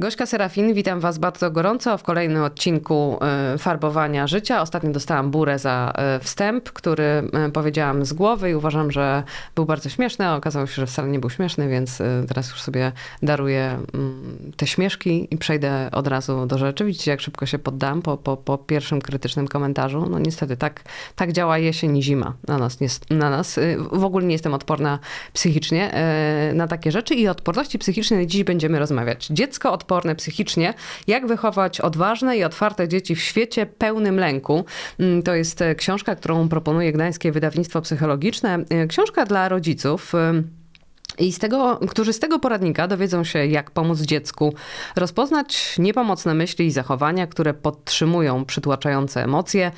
Gośka Serafin, witam Was bardzo gorąco w kolejnym odcinku e, Farbowania Życia. Ostatnio dostałam burę za e, wstęp, który e, powiedziałam z głowy i uważam, że był bardzo śmieszny, okazało się, że wcale nie był śmieszny, więc teraz już sobie daruję mm, te śmieszki i przejdę od razu do rzeczy. Widzicie, jak szybko się poddam po, po, po pierwszym krytycznym komentarzu. No niestety, tak, tak działa jesień i zima na nas, na nas. W ogóle nie jestem odporna psychicznie na takie rzeczy i odporności psychicznej dziś będziemy rozmawiać. Dziecko odporne odporne psychicznie. Jak wychować odważne i otwarte dzieci w świecie pełnym lęku. Mm, to jest e, książka, którą proponuje Gdańskie Wydawnictwo Psychologiczne. E, książka dla rodziców. E, i z tego, którzy z tego poradnika dowiedzą się, jak pomóc dziecku rozpoznać niepomocne myśli i zachowania, które podtrzymują przytłaczające emocje,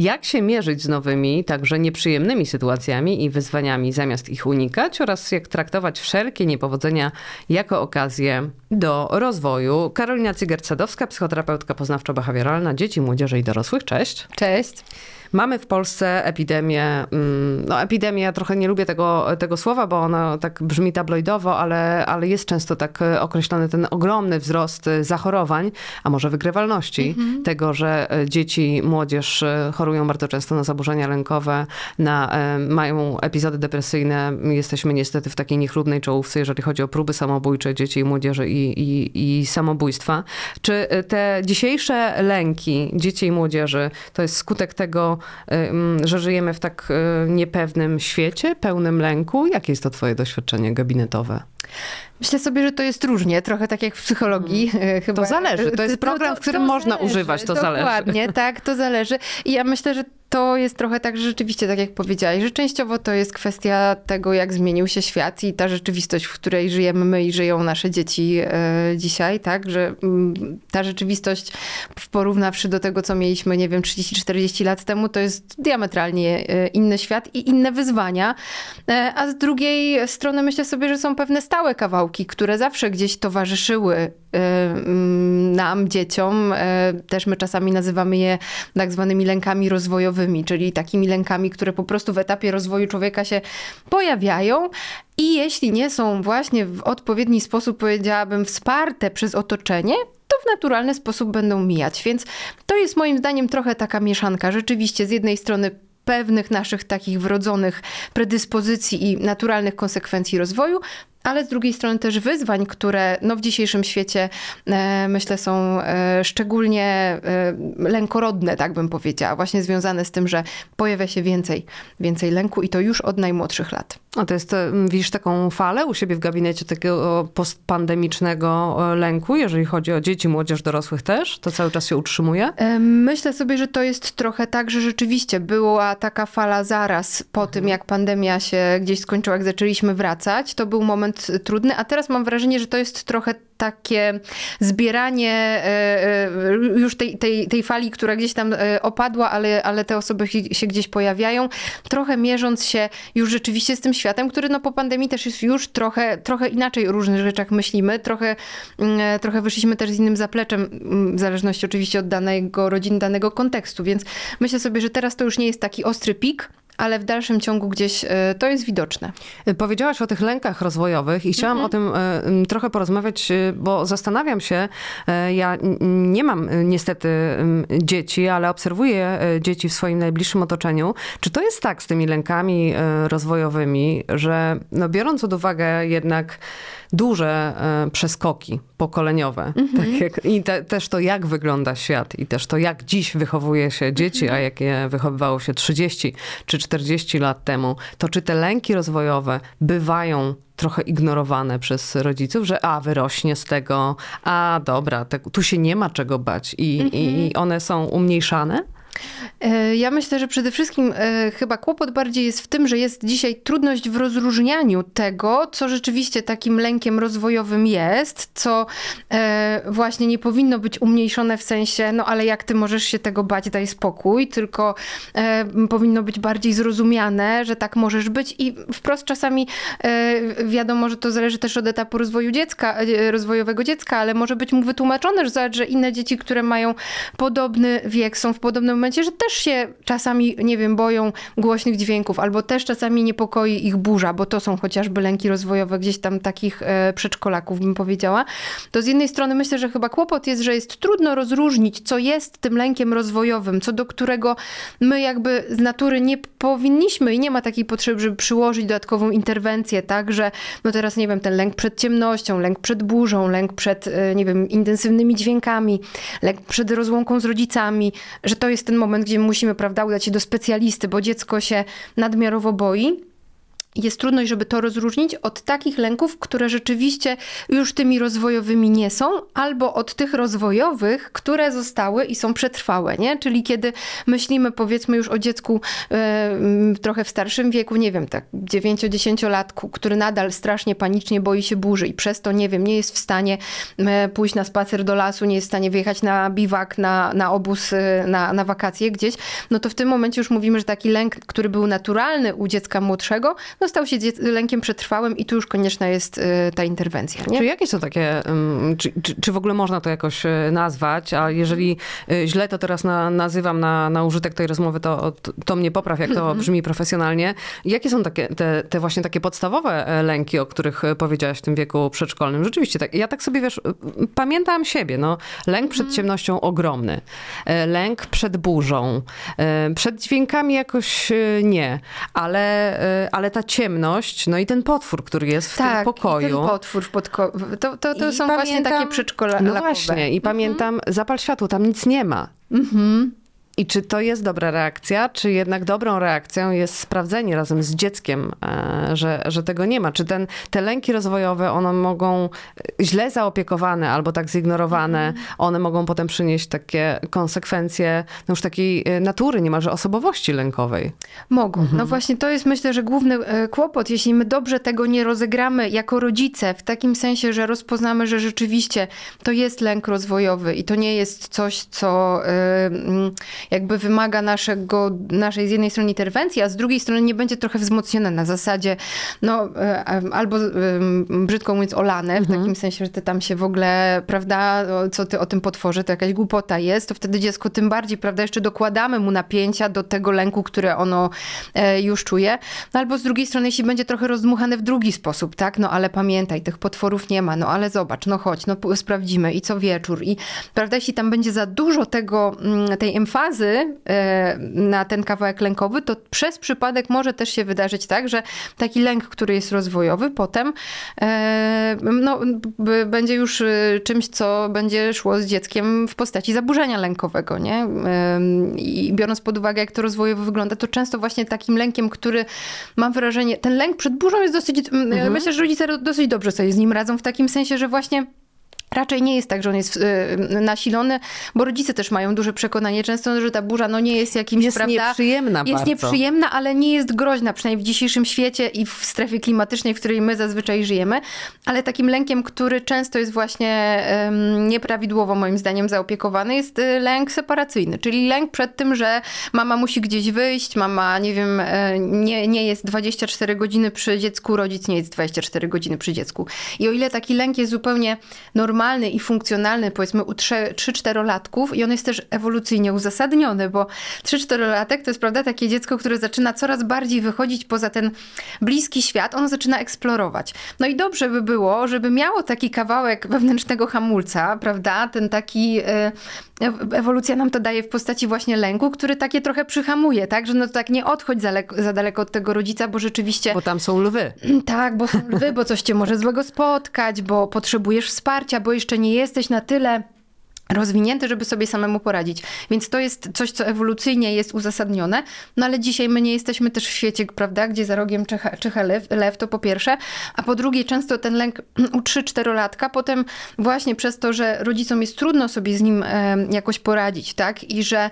jak się mierzyć z nowymi, także nieprzyjemnymi sytuacjami i wyzwaniami, zamiast ich unikać, oraz jak traktować wszelkie niepowodzenia jako okazję do rozwoju. Karolina Cygercadowska, psychoterapeutka poznawczo-behawioralna dzieci, młodzieży i dorosłych. Cześć. Cześć. Mamy w Polsce epidemię, mm, no epidemię, ja trochę nie lubię tego, tego słowa, bo ono tak brzmi tabloidowo, ale, ale jest często tak e, określony ten ogromny wzrost e, zachorowań, a może wygrywalności, mhm. tego, że e, dzieci, młodzież chorują bardzo często na zaburzenia lękowe, na, mają epizody depresyjne. Jesteśmy niestety w takiej niechlubnej czołówce, jeżeli chodzi o próby samobójcze dzieci i młodzieży i, i, i samobójstwa. Czy te dzisiejsze lęki dzieci i młodzieży to jest skutek tego, że żyjemy w tak niepewnym świecie, pełnym lęku. Jakie jest to twoje doświadczenie gabinetowe? Myślę sobie, że to jest różnie, trochę tak jak w psychologii. Hmm. Chyba. To zależy, to jest program, to, to, w którym można zależy, używać, to dokładnie, zależy. Dokładnie, tak, to zależy. I ja myślę, że to jest trochę tak, że rzeczywiście, tak jak powiedziałaś, że częściowo to jest kwestia tego, jak zmienił się świat i ta rzeczywistość, w której żyjemy my i żyją nasze dzieci e, dzisiaj, tak, że mm, ta rzeczywistość porównawszy do tego, co mieliśmy, nie wiem, 30-40 lat temu, to jest diametralnie e, inny świat i inne wyzwania, e, a z drugiej strony myślę sobie, że są pewne stałe kawałki, które zawsze gdzieś towarzyszyły mm, nam, dzieciom. Też my czasami nazywamy je tak zwanymi lękami rozwojowymi, czyli takimi lękami, które po prostu w etapie rozwoju człowieka się pojawiają. I jeśli nie są właśnie w odpowiedni sposób, powiedziałabym, wsparte przez otoczenie, to w naturalny sposób będą mijać. Więc to jest moim zdaniem trochę taka mieszanka. Rzeczywiście, z jednej strony pewnych naszych takich wrodzonych predyspozycji i naturalnych konsekwencji rozwoju, ale z drugiej strony też wyzwań, które no, w dzisiejszym świecie e, myślę są e, szczególnie e, lękorodne, tak bym powiedziała, właśnie związane z tym, że pojawia się więcej, więcej lęku i to już od najmłodszych lat. A to jest, widzisz taką falę u siebie w gabinecie takiego postpandemicznego lęku, jeżeli chodzi o dzieci, młodzież, dorosłych też? To cały czas się utrzymuje? Myślę sobie, że to jest trochę tak, że rzeczywiście była taka fala zaraz po tym, jak pandemia się gdzieś skończyła, jak zaczęliśmy wracać. To był moment moment trudny, a teraz mam wrażenie, że to jest trochę takie zbieranie e, e, już tej, tej, tej fali, która gdzieś tam e, opadła, ale, ale te osoby się gdzieś pojawiają, trochę mierząc się już rzeczywiście z tym światem, który no po pandemii też jest już trochę, trochę inaczej o różnych rzeczach myślimy, trochę, mm, trochę wyszliśmy też z innym zapleczem, mm, w zależności oczywiście od danego rodziny, danego kontekstu, więc myślę sobie, że teraz to już nie jest taki ostry pik, ale w dalszym ciągu gdzieś e, to jest widoczne. Powiedziałaś o tych lękach rozwojowych i chciałam mhm. o tym e, trochę porozmawiać, e, bo zastanawiam się, ja nie mam niestety dzieci, ale obserwuję dzieci w swoim najbliższym otoczeniu. Czy to jest tak z tymi lękami rozwojowymi, że no biorąc pod uwagę jednak duże e, przeskoki pokoleniowe. Mhm. Tak jak, I te, też to, jak wygląda świat, i też to, jak dziś wychowuje się dzieci, mhm. a jak je wychowywało się 30 czy 40 lat temu, to czy te lęki rozwojowe bywają trochę ignorowane przez rodziców, że a, wyrośnie z tego, a dobra, te, tu się nie ma czego bać i, mhm. i one są umniejszane? E, ja myślę, że przede wszystkim e, chyba kłopot bardziej jest w tym, że jest dzisiaj trudność w rozróżnianiu tego, co rzeczywiście takim lękiem rozwojowym jest, co e, właśnie nie powinno być umniejszone w sensie, no ale jak ty możesz się tego bać, daj spokój, tylko powinno być bardziej zrozumiane, że tak możesz być. I wprost czasami wiadomo, że to zależy też od etapu rozwoju dziecka, rozwojowego dziecka, ale może być mu wytłumaczone, że, że inne dzieci, które mają podobny wiek, są w podobnym momencie, że też się czasami, nie wiem, boją głośnych dźwięków, albo też czasami niepokoi ich burza, bo to są chociażby lęki rozwojowe gdzieś tam takich e, przedszkolaków, bym powiedziała. To z jednej strony myślę, że chyba kłopot jest, że jest trudno rozróżnić, co jest tym lękiem rozwojowym, co do którego my jakby z natury nie powinniśmy i nie ma takiej potrzeby, żeby przyłożyć dodatkową interwencję, tak, że no teraz, nie wiem, ten lęk przed ciemnością, lęk przed burzą, lęk przed, e, nie wiem, intensywnymi dźwiękami, lęk przed rozłąką z rodzicami, że to jest ten moment, gdzie musimy, prawda, udać się do specjalisty, bo dziecko się nadmiarowo boi jest trudność, żeby to rozróżnić od takich lęków, które rzeczywiście już tymi rozwojowymi nie są, albo od tych rozwojowych, które zostały i są przetrwałe, nie? Czyli kiedy myślimy powiedzmy już o dziecku e, trochę w starszym wieku, nie wiem, tak 9-10-latku, który nadal strasznie panicznie boi się burzy i przez to, nie wiem, nie jest w stanie pójść na spacer do lasu, nie jest w stanie wyjechać na biwak, na, na obóz, e, na, na wakacje gdzieś, no to w tym momencie już mówimy, że taki lęk, który był naturalny u dziecka młodszego, no stał się lękiem przetrwałym i tu już konieczna jest y, ta interwencja. Nie? Czy jakie są takie, czy, czy, czy, w ogóle można to jakoś y, nazwać, a jeżeli y, źle to teraz na, nazywam na, na użytek tej rozmowy, to, to, mnie popraw, jak to mhm. brzmi profesjonalnie. Jakie są takie, te, te właśnie takie podstawowe e, lęki, o których e, powiedziałaś w tym wieku przedszkolnym? Rzeczywiście, tak, ja tak sobie, wiesz, pamiętam siebie, no. Lęk przed mhm. ciemnością ogromny. E, lęk przed burzą. Przed dźwiękami jakoś nie, ale, ale ta ciemność, no i ten potwór, który jest w tak, tym pokoju. ten potwór w podko... To, to, to są pamiętam, właśnie takie przedszkole. No właśnie, i mhm. pamiętam, zapal światło, tam nic nie ma. Mhm. I czy to jest dobra reakcja, czy jednak dobrą reakcją jest sprawdzenie razem z dzieckiem, e, że, że tego nie ma? Czy ten, te lęki rozwojowe, one mogą e, źle zaopiekowane albo tak zignorowane, mhm. one mogą potem przynieść takie konsekwencje no już takiej e, natury, niemalże osobowości lękowej? Mogą. Mhm. No właśnie to jest myślę, że główny kłopot, jeśli my dobrze tego nie rozegramy jako rodzice, w takim sensie, że rozpoznamy, że rzeczywiście to jest lęk rozwojowy i to nie jest coś, co jakby wymaga naszego, naszej z jednej strony interwencji, a z drugiej strony nie będzie trochę wzmocnione na zasadzie, no e, albo brzydko mówiąc olane, w mhm. takim sensie, że ty tam się w ogóle, prawda, co ty o tym potworze, to jakaś głupota jest, to wtedy dziecko tym bardziej, prawda, jeszcze dokładamy mu napięcia do tego lęku, które ono e, już czuje. No albo z drugiej strony, jeśli będzie trochę rozdmuchane w drugi sposób, tak, no ale pamiętaj, tych potworów nie ma, no ale zobacz, no chodź, no sprawdzimy i co wieczór i, prawda, jeśli tam będzie za dużo tego, mm, tej emfazy, e, na ten kawałek lękowy, to przez przypadek może też się wydarzyć tak, że taki lęk, który jest rozwojowy, potem e, no, będzie już e, czymś, co będzie szło z dzieckiem w postaci zaburzenia lękowego, nie? I biorąc pod uwagę, jak to rozwojowo wygląda, to często właśnie takim lękiem, który mam wrażenie, ten lęk przed burzą jest dosyć, mhm. myślę, że rodzice dosyć dobrze sobie z nim radzą, w takim sensie, że właśnie Raczej nie jest tak, że on jest y, nasilony, bo rodzice też mają duże przekonanie często, że ta burza no nie jest jakimś, jest prawda? nieprzyjemna Jest bardzo. nieprzyjemna, ale nie jest groźna, przynajmniej w dzisiejszym świecie i w strefie klimatycznej, w której my zazwyczaj żyjemy. Ale takim lękiem, który często jest właśnie nieprawidłowo moim zdaniem zaopiekowany, jest y, lęk separacyjny, czyli lęk przed tym, że mama musi gdzieś wyjść, mama, nie wiem, e, nie, nie jest 24 godziny przy dziecku, rodzic nie jest 24 godziny przy dziecku. I o ile taki lęk jest zupełnie normalny, normalny i funkcjonalny, powiedzmy u 3-4-latków i on jest też ewolucyjnie uzasadniony, bo 3-4-latek to jest prawda takie dziecko, które zaczyna coraz bardziej wychodzić poza ten bliski świat, ono zaczyna eksplorować. No i dobrze by było, żeby miało taki kawałek wewnętrznego hamulca, prawda, ten taki, e, ewolucja nam to daje w postaci właśnie lęku, który takie trochę przyhamuje, tak, że no to tak nie odchodź za, za daleko od tego rodzica, bo rzeczywiście... Bo tam są lwy. Tak, bo są lwy, bo coś cię może złego spotkać, bo potrzebujesz wsparcia, bo jeszcze nie jesteś na tyle rozwinięty, żeby sobie samemu poradzić. Więc to jest coś, co ewolucyjnie jest uzasadnione, no ale dzisiaj my nie jesteśmy też w świecie, prawda, gdzie za rogiem czyha, czyha lew, lew, to po pierwsze, a po drugie często ten lęk u 3-4-latka, potem właśnie przez to, że rodzicom jest trudno sobie z nim e, jakoś poradzić, tak, i że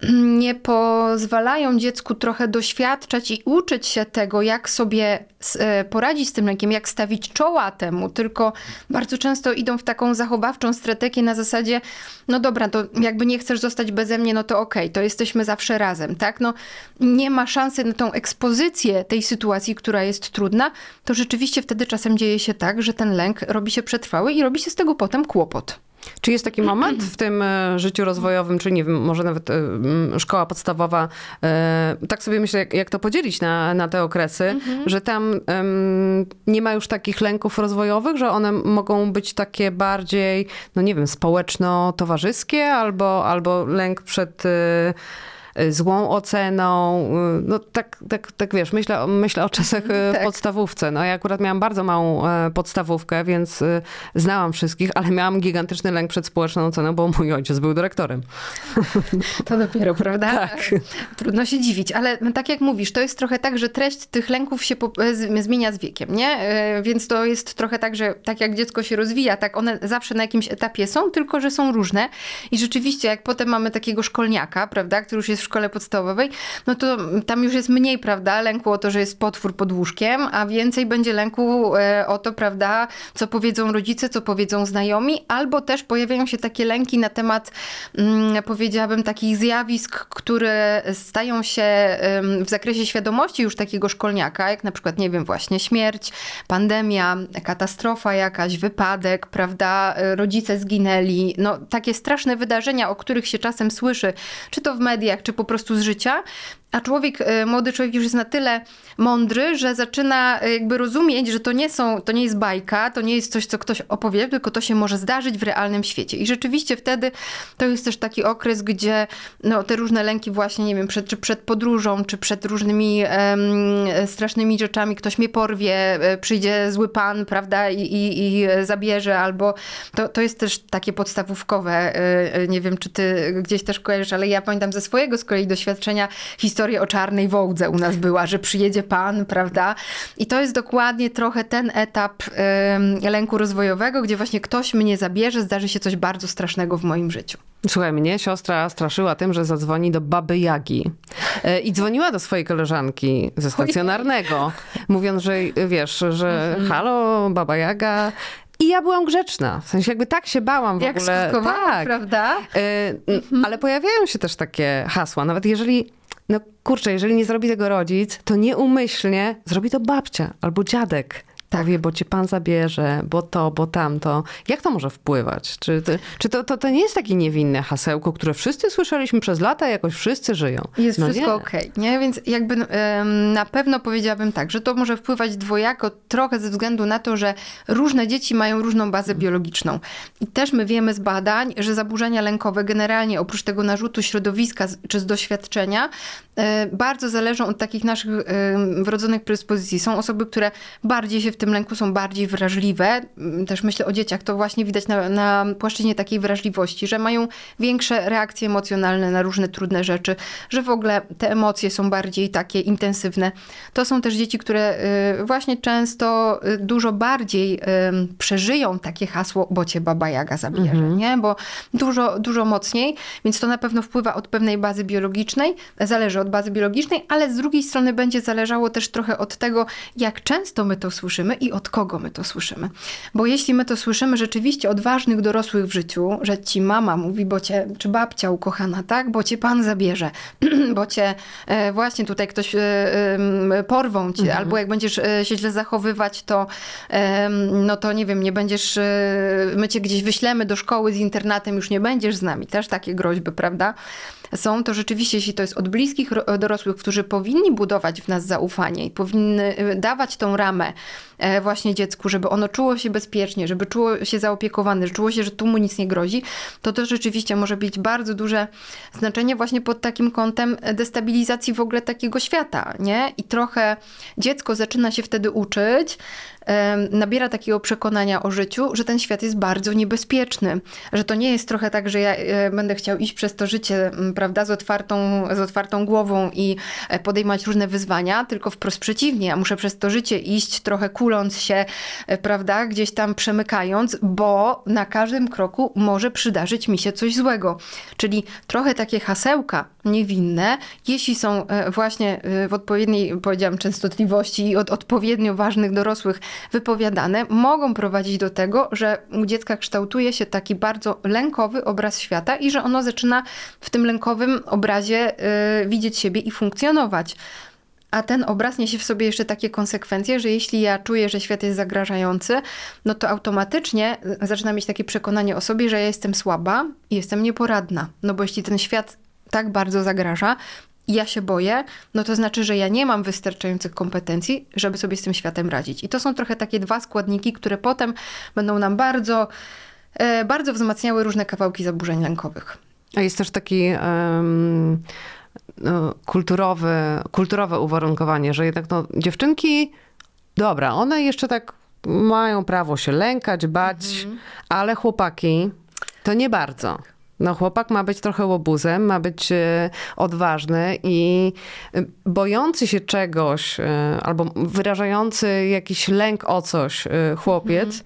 nie pozwalają dziecku trochę doświadczać i uczyć się tego, jak sobie e, poradzić z tym lękiem, jak stawić czoła temu, tylko bardzo często idą w taką zachowawczą strategię na zasadzie, no dobra, to jakby nie chcesz zostać beze mnie, no to okej, okay, to jesteśmy zawsze razem, tak? No nie ma szansy na tą ekspozycję tej sytuacji, która jest trudna, to rzeczywiście wtedy czasem dzieje się tak, że ten lęk robi się przetrwały i robi się z tego potem kłopot. Czy jest taki moment w tym e, życiu rozwojowym, czy nie wiem, może nawet e, szkoła podstawowa, e, tak sobie myślę, jak, jak to podzielić na, na te okresy, mhm. że tam nie ma już takich lęków rozwojowych, że one mogą być takie bardziej, no nie wiem, społeczno-towarzyskie albo, albo lęk przed złą oceną. Y, no tak, tak, tak wiesz, myślę, myślę o czasach y, tak. podstawówce. No ja akurat miałam bardzo małą e, podstawówkę, więc znałam wszystkich, ale miałam gigantyczny lęk przed społeczną oceną, bo mój ojciec był dyrektorem. To dopiero, prawda? Tak. Trudno się dziwić, ale tak jak mówisz, to jest trochę tak, że treść tych lęków się e, zmienia z wiekiem, nie? E, więc to jest trochę tak, że tak jak dziecko się rozwija, tak one zawsze na jakimś etapie są, tylko że są różne. I rzeczywiście, jak potem mamy takiego szkolniaka, prawda, który już jest w szkole podstawowej, no to tam już jest mniej, prawda, lęku o to, że jest potwór pod łóżkiem, a więcej będzie lęku e, o to, prawda, co powiedzą rodzice, co powiedzą znajomi, albo też pojawiają się takie lęki na temat, mm, powiedziałabym, takich zjawisk, które stają się w zakresie świadomości już takiego szkolniaka, jak na przykład, nie wiem, właśnie śmierć, pandemia, katastrofa jakaś, wypadek, prawda, rodzice zginęli, no takie straszne wydarzenia, o których się czasem słyszy, czy to w mediach, czy czy po prostu z życia, a człowiek, e, młody człowiek już jest na tyle mądry, że zaczyna e, jakby rozumieć, że to nie są, to nie jest bajka, to nie jest coś, co ktoś opowie, tylko to się może zdarzyć w realnym świecie. I rzeczywiście wtedy to jest też taki okres, gdzie no, te różne lęki właśnie, nie wiem, przed, czy przed podróżą, czy przed różnymi strasznymi rzeczami, ktoś mnie porwie, e, przyjdzie zły pan, prawda, i, i, i zabierze, albo to, to jest też takie podstawówkowe, nie wiem, czy ty gdzieś też kojarzysz, ale ja pamiętam ze swojego z kolei doświadczenia historii historia o czarnej wołdze u nas była, że przyjedzie pan, prawda? I to jest dokładnie trochę ten etap y, lęku rozwojowego, gdzie właśnie ktoś mnie zabierze, zdarzy się coś bardzo strasznego w moim życiu. Słuchaj, mnie siostra straszyła tym, że zadzwoni do baby Jagi. E, I dzwoniła do swojej koleżanki ze stacjonarnego, mówiąc, że wiesz, że mhm. halo, baba Jaga, i ja byłam grzeczna. W sensie jakby tak się bałam w Jak ogóle. Tak, prawda? Y, ale pojawiają się też takie hasła. Nawet jeżeli no kurczę, jeżeli nie zrobi tego rodzic, to nieumyślnie zrobi to babcia albo dziadek. Tak. Powie, bo cię pan zabierze, bo to, bo tamto. Jak to może wpływać? Czy, to, czy to, to, to nie jest takie niewinne hasełko, które wszyscy słyszeliśmy przez lata, jakoś wszyscy żyją? Jest no wszystko okej, okay, nie? Więc jakby na pewno powiedziałabym tak, że to może wpływać dwojako, trochę ze względu na to, że różne dzieci mają różną bazę biologiczną. I też my wiemy z badań, że zaburzenia lękowe generalnie oprócz tego narzutu środowiska czy z doświadczenia, e, bardzo zależą od takich naszych wrodzonych predyspozycji. Są osoby, które bardziej się w tym lęku są bardziej wrażliwe. Mm, też myślę o dzieciach, to właśnie widać na, na płaszczyźnie takiej wrażliwości, że mają większe reakcje emocjonalne na różne trudne rzeczy, że w ogóle te emocje są bardziej takie intensywne. To są też dzieci, które y, właśnie często y, dużo bardziej przeżyją takie hasło, bo cię baba Jaga zabierze, mhm. nie? Bo dużo, dużo mocniej, więc to na pewno wpływa od pewnej bazy biologicznej, zależy od bazy biologicznej, ale z drugiej strony będzie zależało też trochę od tego, jak często my to słyszymy słyszymy i od kogo my to słyszymy. Bo jeśli my to słyszymy rzeczywiście od ważnych dorosłych w życiu, że ci mama mówi, bo cię, czy babcia ukochana, tak, bo cię pan zabierze, bo cię e, właśnie tutaj ktoś e, porwą cię, mhm. albo jak będziesz e, się źle zachowywać, to no to nie wiem, nie będziesz, my cię gdzieś wyślemy do szkoły z internatem, już nie będziesz z nami. Też takie groźby, prawda? Są, to rzeczywiście, jeśli to jest od bliskich dorosłych, którzy powinni budować w nas zaufanie i powinny dawać tą ramę, E, właśnie dziecku, żeby ono czuło się bezpiecznie, żeby czuło się zaopiekowane, że czuło się, że tu mu nic nie grozi, to to rzeczywiście może mieć bardzo duże znaczenie właśnie pod takim kątem destabilizacji w ogóle takiego świata, nie? I trochę dziecko zaczyna się wtedy uczyć, nabiera takiego przekonania o życiu, że ten świat jest bardzo niebezpieczny, że to nie jest trochę tak, że ja e, będę chciał iść przez to życie, prawda, z otwartą, z otwartą głową i e, podejmować różne wyzwania, tylko wprost przeciwnie, ja muszę przez to życie iść trochę kuląc się, e, prawda, gdzieś tam przemykając, bo na każdym kroku może przydarzyć mi się coś złego. Czyli trochę takie hasełka niewinne, jeśli są właśnie w odpowiedniej, powiedziałam, częstotliwości i od odpowiednio ważnych dorosłych wypowiadane, mogą prowadzić do tego, że u dziecka kształtuje się taki bardzo lękowy obraz świata i że ono zaczyna w tym lękowym obrazie y, widzieć siebie i funkcjonować. A ten obraz niesie w sobie jeszcze takie konsekwencje, że jeśli ja czuję, że świat jest zagrażający, no to automatycznie zaczynam mieć takie przekonanie o sobie, że ja jestem słaba i jestem nieporadna. No bo jeśli ten świat tak bardzo zagraża, ja się boję, no to znaczy, że ja nie mam wystarczających kompetencji, żeby sobie z tym światem radzić. I to są trochę takie dwa składniki, które potem będą nam bardzo, e, bardzo wzmacniały różne kawałki zaburzeń lękowych. A jest też taki um, kulturowy, kulturowe uwarunkowanie, że jednak no, dziewczynki, dobra, one jeszcze tak mają prawo się lękać, bać, mhm. ale chłopaki to nie bardzo. No, chłopak ma być trochę łobuzem, ma być e, odważny i e, bojący się czegoś e, albo wyrażający jakiś lęk o coś chłopiec.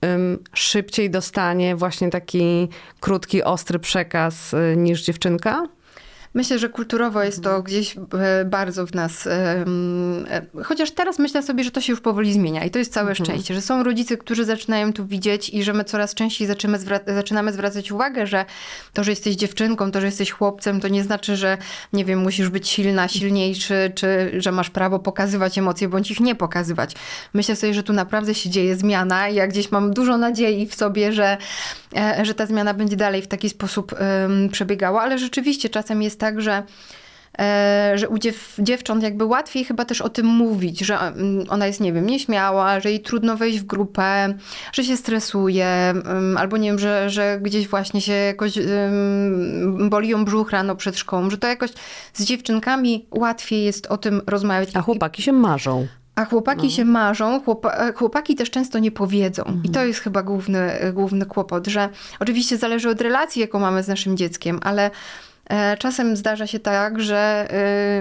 Mhm. Szybciej dostanie właśnie taki krótki, ostry przekaz niż dziewczynka? Myślę, że kulturowo jest to gdzieś e, bardzo w nas. E, chociaż teraz myślę sobie, że to się już powoli zmienia i to jest całe mhm. szczęście, że są rodzice, którzy zaczynają tu widzieć i że my coraz częściej zaczynamy, zwra- zaczynamy zwracać uwagę, że to, że jesteś dziewczynką, to, że jesteś chłopcem, to nie znaczy, że nie wiem, musisz być silna, silniejszy, czy że masz prawo pokazywać emocje, bądź ich nie pokazywać. Myślę sobie, że tu naprawdę się dzieje zmiana i ja gdzieś mam dużo nadziei w sobie, że, e, że ta zmiana będzie dalej w taki sposób przebiegała, ale rzeczywiście czasem jest tak, że e, że u dziew, dziewcząt jakby łatwiej chyba też o tym mówić, że mm, ona jest, nie wiem, nieśmiała, że jej trudno wejść w grupę, że się stresuje, mm, albo nie wiem, że, że gdzieś właśnie się jakoś boli ją brzuch rano przed szkołą, że to jakoś z dziewczynkami łatwiej jest o tym rozmawiać. A chłopaki się marzą. A chłopaki no. się marzą, chłopa chłopaki też często nie powiedzą. Mhm. I to jest chyba główny, główny kłopot, że oczywiście zależy od relacji, jaką mamy z naszym dzieckiem, ale E, czasem zdarza się tak, że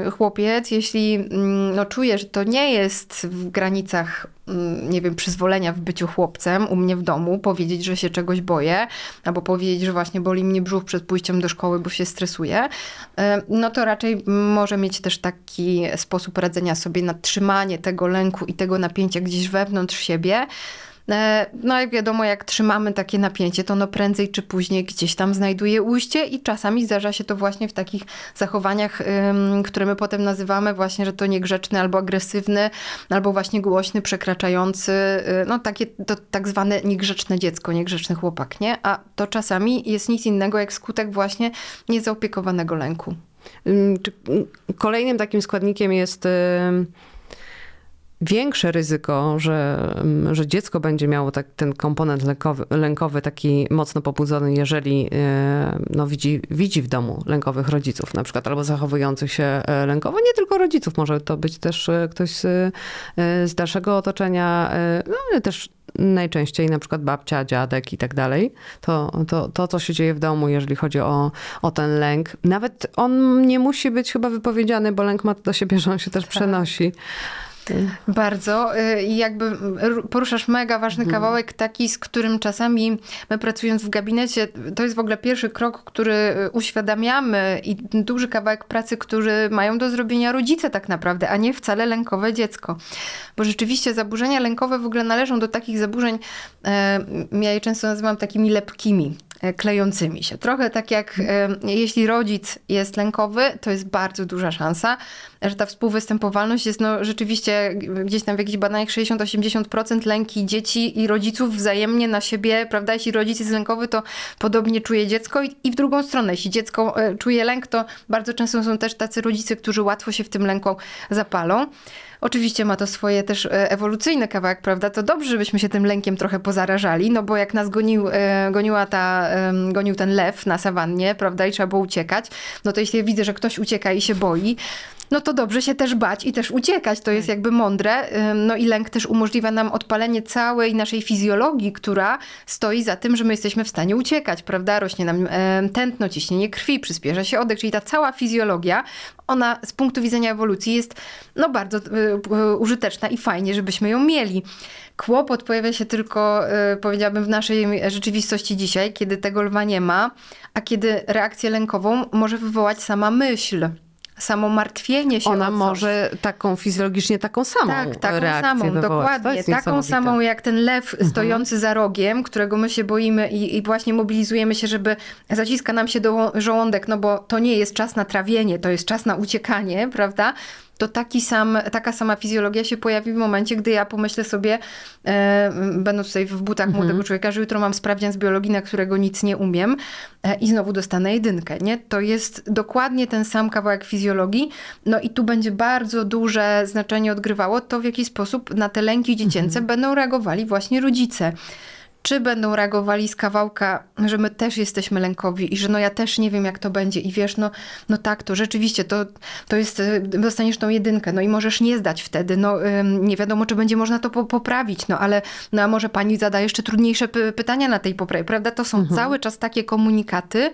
e, chłopiec, jeśli mm, no, czuje, że to nie jest w granicach, mm, nie wiem, przyzwolenia w byciu chłopcem u mnie w domu, powiedzieć, że się czegoś boję, albo powiedzieć, że właśnie boli mnie brzuch przed pójściem do szkoły, bo się stresuje, e, no to raczej może mieć też taki sposób radzenia sobie na trzymanie tego lęku i tego napięcia gdzieś wewnątrz siebie, E, no jak wiadomo, jak trzymamy takie napięcie, to no prędzej czy później gdzieś tam znajduje ujście i czasami zdarza się to właśnie w takich zachowaniach, które my potem nazywamy właśnie, że to niegrzeczny albo agresywny, albo właśnie głośny, przekraczający, y, no takie to tak zwane niegrzeczne dziecko, niegrzeczny chłopak, nie? A to czasami jest nic innego jak skutek właśnie niezaopiekowanego lęku. Kolejnym takim składnikiem jest większe ryzyko, że, mm, że dziecko będzie miało tak, ten komponent lękowy, lękowy taki mocno pobudzony, jeżeli e, no, widzi, widzi w domu lękowych rodziców na przykład, albo zachowujących się e, lękowo. Nie tylko rodziców, może to być też e, ktoś z, z dalszego otoczenia, no ale też najczęściej na przykład babcia, dziadek i tak dalej. To, to, to, co się dzieje w domu, jeżeli chodzi o, o ten lęk. Nawet on nie musi być chyba wypowiedziany, bo lęk ma do siebie, że on się też tak. Bardzo. Y, I jakby poruszasz mega ważny mhm. kawałek, taki, z którym czasami my pracując w gabinecie, to jest w ogóle pierwszy krok, który y, uświadamiamy i duży kawałek pracy, który mają do zrobienia rodzice tak naprawdę, a nie wcale lękowe dziecko. Bo rzeczywiście zaburzenia lękowe w ogóle należą do takich zaburzeń, ja je często nazywam takimi lepkimi klejącymi się. Trochę tak jak e, jeśli rodzic jest lękowy, to jest bardzo duża szansa, że ta współwystępowalność jest no, rzeczywiście gdzieś tam w jakichś badaniach 60-80% lęki dzieci i rodziców wzajemnie na siebie, prawda? Jeśli rodzic jest lękowy, to podobnie czuje dziecko i, i w drugą stronę. Jeśli dziecko e, czuje lęk, to bardzo często są też tacy rodzice, którzy łatwo się w tym lęku zapalą. Oczywiście ma to swoje też e, ewolucyjne kawałek, prawda? To dobrze, żebyśmy się tym lękiem trochę pozarażali, no bo jak nas gonił, e, goniła ta, gonił ten lew na sawannie, prawda, i trzeba było uciekać, no to jeśli widzę, że ktoś ucieka i się boi, no to dobrze się też bać i też uciekać. To jest jakby mądre. No i lęk też umożliwia nam odpalenie całej naszej fizjologii, która stoi za tym, że my jesteśmy w stanie uciekać, prawda? Rośnie nam tętno, ciśnienie krwi, przyspiesza się oddech, czyli ta cała fizjologia, ona z punktu widzenia ewolucji jest no bardzo y, y, użyteczna i fajnie, żebyśmy ją mieli. Kłopot pojawia się tylko, y, powiedziałabym, w naszej rzeczywistości dzisiaj, kiedy tego lwa nie ma, a kiedy reakcję lękową może wywołać sama myśl. Samo martwienie się Ona może taką fizjologicznie taką samą Tak, taką reakcję samą, wywołać. Dokładnie. Taką samą jak ten lew stojący za rogiem, którego my się boimy i, i właśnie mobilizujemy się, żeby zaciska nam się do żołądek, no bo to nie jest czas na trawienie, to jest czas na uciekanie, prawda? To taki sam, taka sama fizjologia się pojawi w momencie, gdy ja pomyślę sobie, e, będąc tutaj w butach młodego człowieka, że jutro mam sprawdzian z biologii, na którego nic nie umiem e, i znowu dostanę jedynkę, nie? To jest dokładnie ten sam kawałek fizjologii. No i tu będzie bardzo duże znaczenie odgrywało to, w jaki sposób na te lęki dziecięce będą reagowali właśnie rodzice. Czy będą reagowali z kawałka, że my też jesteśmy lękowi i że no ja też nie wiem, jak to będzie i wiesz, no, no tak, to rzeczywiście, to, to jest, y, dostaniesz tą jedynkę, no i możesz nie zdać wtedy, no nie wiadomo, czy będzie można to po, poprawić, no ale no, a może pani zada jeszcze trudniejsze py, pytania na tej poprawie, prawda? To są cały czas takie komunikaty,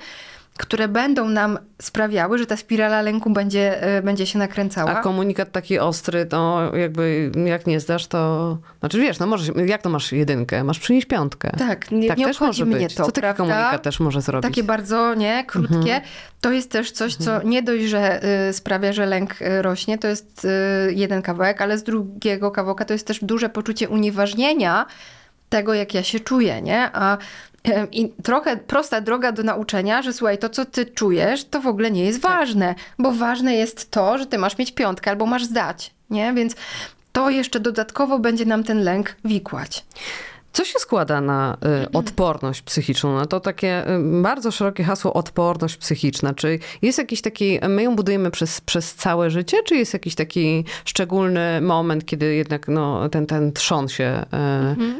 które będą nam sprawiały, że ta spirala lęku będzie, y, będzie się nakręcała. A komunikat taki ostry, to jakby jak nie zdasz, to... Znaczy wiesz, no możesz, jak to masz jedynkę? Masz przynieść piątkę. Tak, nie, tak nie też może mnie być. to, Co taki prawda? komunikat też może zrobić? Takie bardzo, nie, krótkie. To jest też coś, co nie dość, że y, sprawia, że lęk y, rośnie, to jest jeden kawałek, ale z drugiego kawałka to jest też duże poczucie unieważnienia tego, jak ja się czuję, nie? A i trochę prosta droga do nauczenia, że słuchaj, to co ty czujesz, to w ogóle nie jest ważne, bo ważne jest to, że ty masz mieć piątkę albo masz zdać, nie? Więc to jeszcze dodatkowo będzie nam ten lęk wikłać. Co się składa na y, odporność psychiczną? No to takie y, bardzo szerokie hasło odporność psychiczna. Czy jest jakiś taki, my ją budujemy przez, przez całe życie, czy jest jakiś taki szczególny moment, kiedy jednak no, ten, ten trzon się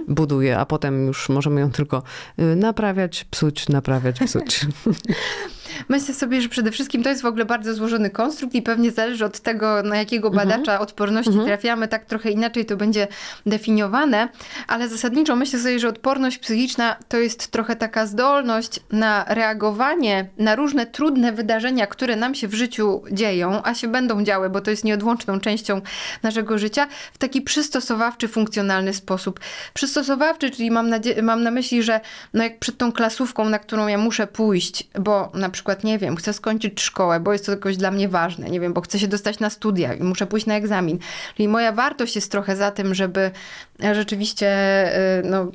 y, buduje, a potem już możemy ją tylko naprawiać, psuć, naprawiać, psuć. Myślę sobie, że przede wszystkim to jest w ogóle bardzo złożony konstrukt i pewnie zależy od tego, na jakiego Mhm. badacza odporności trafiamy, tak trochę inaczej to będzie definiowane, ale zasadniczo myślę sobie, że odporność psychiczna to jest trochę taka zdolność na reagowanie na różne trudne wydarzenia, które nam się w życiu dzieją, a się będą działy, bo to jest nieodłączną częścią naszego życia, w taki przystosowawczy, funkcjonalny sposób. Przystosowawczy, czyli mam, mam na myśli, że no jak przed tą klasówką, na którą ja muszę pójść, bo na przykład, nie wiem, chcę skończyć szkołę, bo jest to jakoś dla mnie ważne, nie wiem, bo chcę się dostać na studia i muszę pójść na egzamin. Czyli moja wartość jest trochę za tym, żeby e, rzeczywiście, e, no,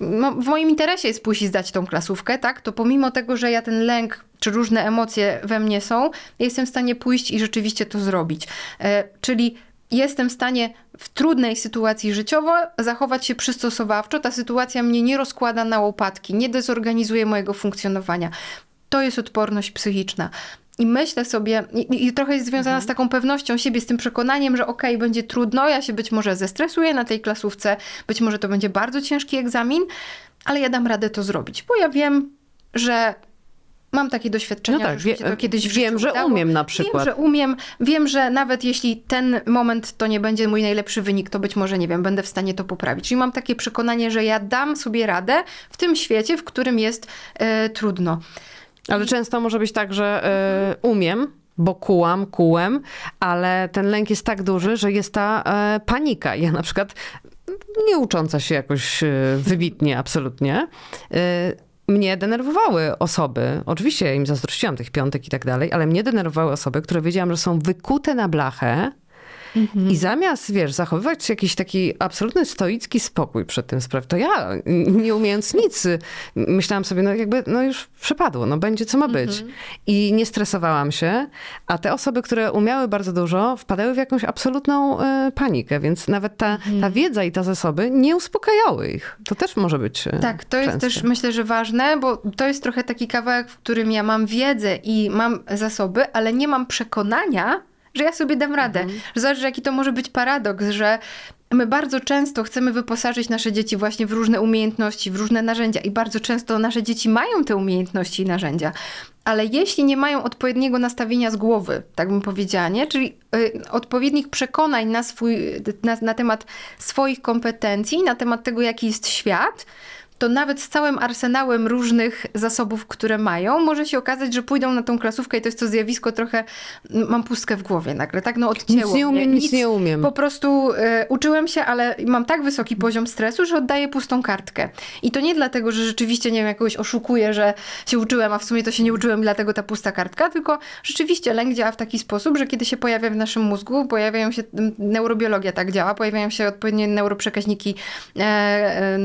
no w moim interesie jest pójść i zdać tą klasówkę, tak? To pomimo tego, że ja ten lęk czy różne emocje we mnie są, jestem w stanie pójść i rzeczywiście to zrobić. E, Czyli jestem w stanie w trudnej sytuacji życiowo zachować się przystosowawczo. Ta sytuacja mnie nie rozkłada na łopatki, nie dezorganizuje mojego funkcjonowania. To jest odporność psychiczna. I myślę sobie, i, i trochę jest związana z taką pewnością siebie, z tym przekonaniem, że okej, będzie trudno, ja się być może zestresuję na tej klasówce, być może to będzie bardzo ciężki egzamin, ale ja dam radę to zrobić, bo ja wiem, że mam takie doświadczenia, No tak, że wie- to kiedyś wiem, że udało. umiem na przykład. Wiem, że umiem, wiem, że nawet jeśli ten moment to nie będzie mój najlepszy wynik, to być może, nie wiem, będę w stanie to poprawić. Czyli mam takie przekonanie, że ja dam sobie radę w tym świecie, w którym jest e, trudno. Ale często może być tak, że y, umiem, bo kułam, kułem, ale ten lęk jest tak duży, że jest ta e, panika. Ja na przykład, nie ucząca się jakoś e, wybitnie, absolutnie, mnie denerwowały osoby, oczywiście im zazdrościłam tych piątek i tak dalej, ale mnie denerwowały osoby, które wiedziałam, że są wykute na blachę, i zamiast, wiesz, zachowywać jakiś taki absolutny stoicki spokój przed tym sprawą, to ja, nie umiejąc nic, myślałam sobie, no jakby, no już przepadło, no będzie co ma być. I nie stresowałam się, a te osoby, które umiały bardzo dużo, wpadały w jakąś absolutną e, panikę, więc nawet ta, ta wiedza i te zasoby nie uspokajały ich. To też może być e, Tak, to jest częste. też myślę, że ważne, bo to jest trochę taki kawałek, w którym ja mam wiedzę i mam zasoby, ale nie mam przekonania, że ja sobie dam radę. Że zależy, jaki to może być paradoks, że my bardzo często chcemy wyposażyć nasze dzieci właśnie w różne umiejętności, w różne narzędzia i bardzo często nasze dzieci mają te umiejętności i narzędzia. Ale jeśli nie mają odpowiedniego nastawienia z głowy, tak bym powiedziała, nie? czyli y, odpowiednich przekonań na, swój, na, na temat swoich kompetencji, na temat tego, jaki jest świat, to nawet z całym arsenałem różnych zasobów, które mają, może się okazać, że pójdą na tą klasówkę i to jest to zjawisko trochę, mam pustkę w głowie nagle, tak? No odcięło Nic nie umiem, mnie. nic nie umiem. Po prostu e, uczyłem się, ale mam tak wysoki poziom stresu, że oddaję pustą kartkę. I to nie dlatego, że rzeczywiście, nie wiem, jakoś oszukuję, że się uczyłem, a w sumie to się nie uczyłem, dlatego ta pusta kartka, tylko rzeczywiście lęk działa w taki sposób, że kiedy się pojawia w naszym mózgu, pojawiają się, neurobiologia tak działa, pojawiają się odpowiednie neuroprzekaźniki, e, e,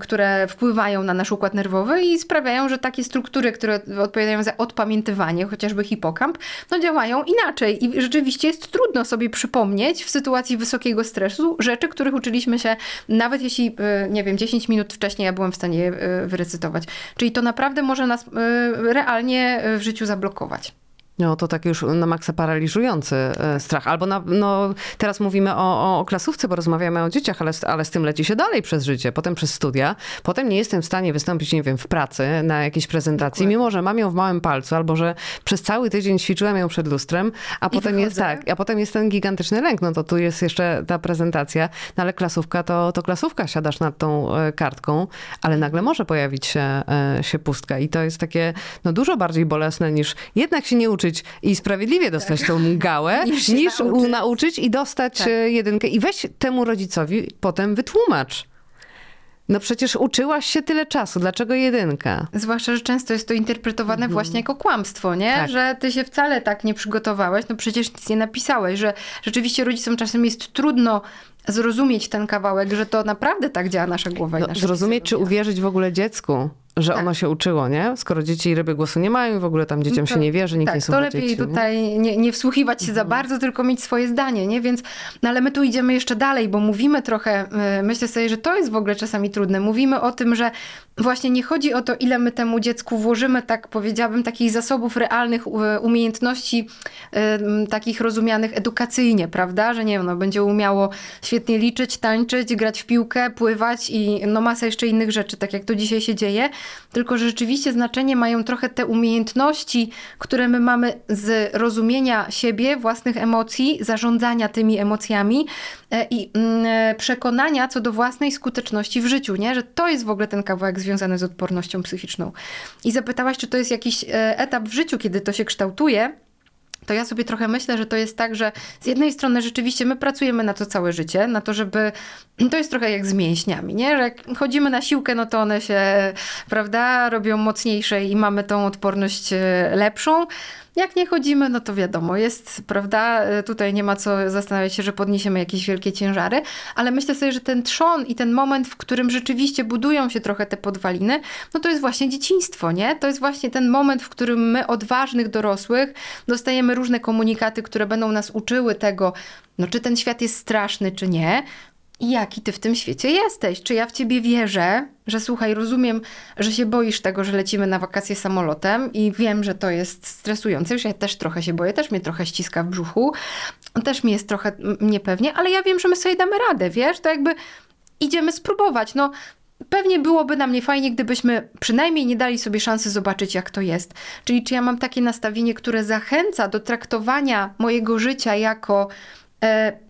które wpływają na nasz układ nerwowy i sprawiają, że takie struktury, które odpowiadają za odpamiętywanie, chociażby hipokamp, no działają inaczej. I rzeczywiście jest trudno sobie przypomnieć w sytuacji wysokiego stresu rzeczy, których uczyliśmy się, nawet jeśli, e, nie wiem, 10 minut wcześniej ja byłem w stanie e, wyrecytować. Czyli to naprawdę może nas e, realnie w życiu zablokować. No to tak już na maksa paraliżujący e, strach. Albo na, no, teraz mówimy o, o klasówce, bo rozmawiamy o dzieciach, ale, ale z tym leci się dalej przez życie, potem przez studia. Potem nie jestem w stanie wystąpić, nie wiem, w pracy na jakiejś prezentacji, Dokładnie. mimo że mam ją w małym palcu, albo że przez cały tydzień ćwiczyłem ją przed lustrem, a I potem wychodzę. jest tak, a potem jest ten gigantyczny lęk. No to tu jest jeszcze ta prezentacja, no ale klasówka to, to klasówka, siadasz nad tą e, kartką, ale nagle może pojawić się, e, się pustka i to jest takie no, dużo bardziej bolesne niż jednak się nie uczy nauczyć i sprawiedliwie dostać tak. tą gałę, niż, niż nauczyć. nauczyć. i dostać tak. E, jedynkę. I weź temu rodzicowi potem wytłumacz. No przecież uczyłaś się tyle czasu, dlaczego jedynka? Zwłaszcza, że często jest to interpretowane mhm. właśnie jako kłamstwo, nie? Tak. Że ty się wcale tak nie przygotowałeś, no przecież nic nie napisałeś, że rzeczywiście rodzicom czasem jest trudno zrozumieć ten kawałek, że to naprawdę tak działa nasza głowa. No, zrozumieć, czy uwierzyć w ogóle dziecku że tak. ono się uczyło, nie? Skoro dzieci ryby głosu nie mają i w ogóle tam dzieciom to, się nie wierzy, nikt tak, nie słucha to lepiej dzieci, tutaj nie, nie wsłuchiwać się mhm. za bardzo, tylko mieć swoje zdanie, nie? Więc, no ale my tu idziemy jeszcze dalej, bo mówimy trochę, y, myślę sobie, że to jest w ogóle czasami trudne. Mówimy o tym, że właśnie nie chodzi o to, ile my temu dziecku włożymy, tak powiedziałabym, takich zasobów realnych umiejętności, takich rozumianych edukacyjnie, prawda? Że nie wiem, no, będzie umiało świetnie liczyć, tańczyć, grać w piłkę, pływać i no masa jeszcze innych rzeczy, tak jak to dzisiaj się dzieje tylko że rzeczywiście znaczenie mają trochę te umiejętności, które my mamy z rozumienia siebie, własnych emocji, zarządzania tymi emocjami e, i mm, e, przekonania co do własnej skuteczności w życiu, nie? że to jest w ogóle ten kawałek związany z odpornością psychiczną. I zapytałaś, czy to jest jakiś e, etap w życiu, kiedy to się kształtuje to ja sobie trochę myślę, że to jest tak, że z jednej strony rzeczywiście my pracujemy na to całe życie, na to, żeby. To jest trochę jak z mięśniami, nie? Że jak chodzimy na siłkę, no to one się, prawda, robią mocniejsze i mamy tą odporność e, lepszą. Jak nie chodzimy, no to wiadomo, jest, prawda, e, tutaj nie ma co zastanawiać się, że podniesiemy jakieś wielkie ciężary, ale myślę sobie, że ten trzon i ten moment, w którym rzeczywiście budują się trochę te podwaliny, no to jest właśnie dzieciństwo, nie? To jest właśnie ten moment, w którym my odważnych dorosłych dostajemy różne komunikaty, które będą nas uczyły tego, no czy ten świat jest straszny, czy nie, jaki ty w tym świecie jesteś. Czy ja w ciebie wierzę, że słuchaj, rozumiem, że się boisz tego, że lecimy na wakacje samolotem i wiem, że to jest stresujące. Już ja też trochę się boję, też mnie trochę ściska w brzuchu, też mi jest trochę niepewnie, ale ja wiem, że my sobie damy radę, wiesz? To jakby idziemy spróbować. No, Pewnie byłoby na mnie fajnie, gdybyśmy przynajmniej nie dali sobie szansy zobaczyć, jak to jest. Czyli czy ja mam takie nastawienie, które zachęca do traktowania mojego życia jako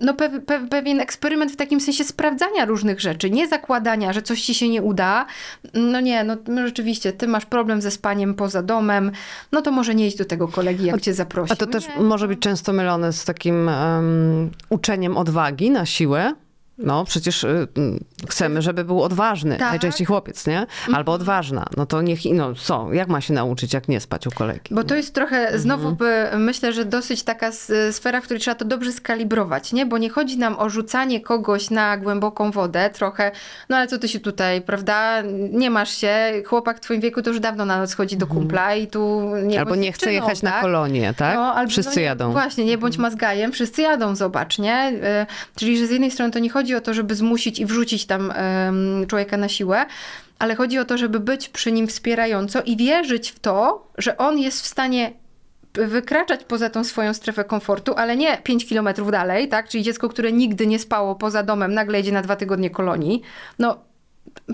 no, pe, pe, pewien eksperyment w takim sensie sprawdzania różnych rzeczy, nie zakładania, że coś ci się nie uda. No nie, no, no rzeczywiście, ty masz problem ze spaniem poza domem, no to może nie iść do tego kolegi, jak a, cię zaprosi. A to też nie, może być często mylone z takim um, uczeniem odwagi na siłę, no, przecież y, mm, chcemy, żeby był odważny. Tak. Najczęściej chłopiec, nie? Albo mhm. odważna. No to niech, no co, jak ma się nauczyć, jak nie spać u kolegi? Bo to jest trochę, mhm. znowu by, myślę, że dosyć taka sfera, w której trzeba to dobrze skalibrować, nie? Bo nie chodzi nam o rzucanie kogoś na głęboką wodę trochę, no ale co ty się tutaj, prawda? Nie masz się, chłopak w twoim wieku to już dawno na noc chodzi do mhm. kumpla i tu nie Albo nie chce jechać tak? na kolonie, tak? No, albo, wszyscy no, jadą. Właśnie, nie bądź mazgajem, wszyscy jadą, zobacz, nie? Y, czyli, że z jednej strony to nie chodzi chodzi o to, żeby zmusić i wrzucić tam człowieka na siłę, ale chodzi o to, żeby być przy nim wspierająco i wierzyć w to, że on jest w stanie wykraczać poza tą swoją strefę komfortu, ale nie 5 kilometrów dalej, tak? Czyli dziecko, które nigdy nie spało poza domem, nagle jedzie na dwa tygodnie kolonii. No,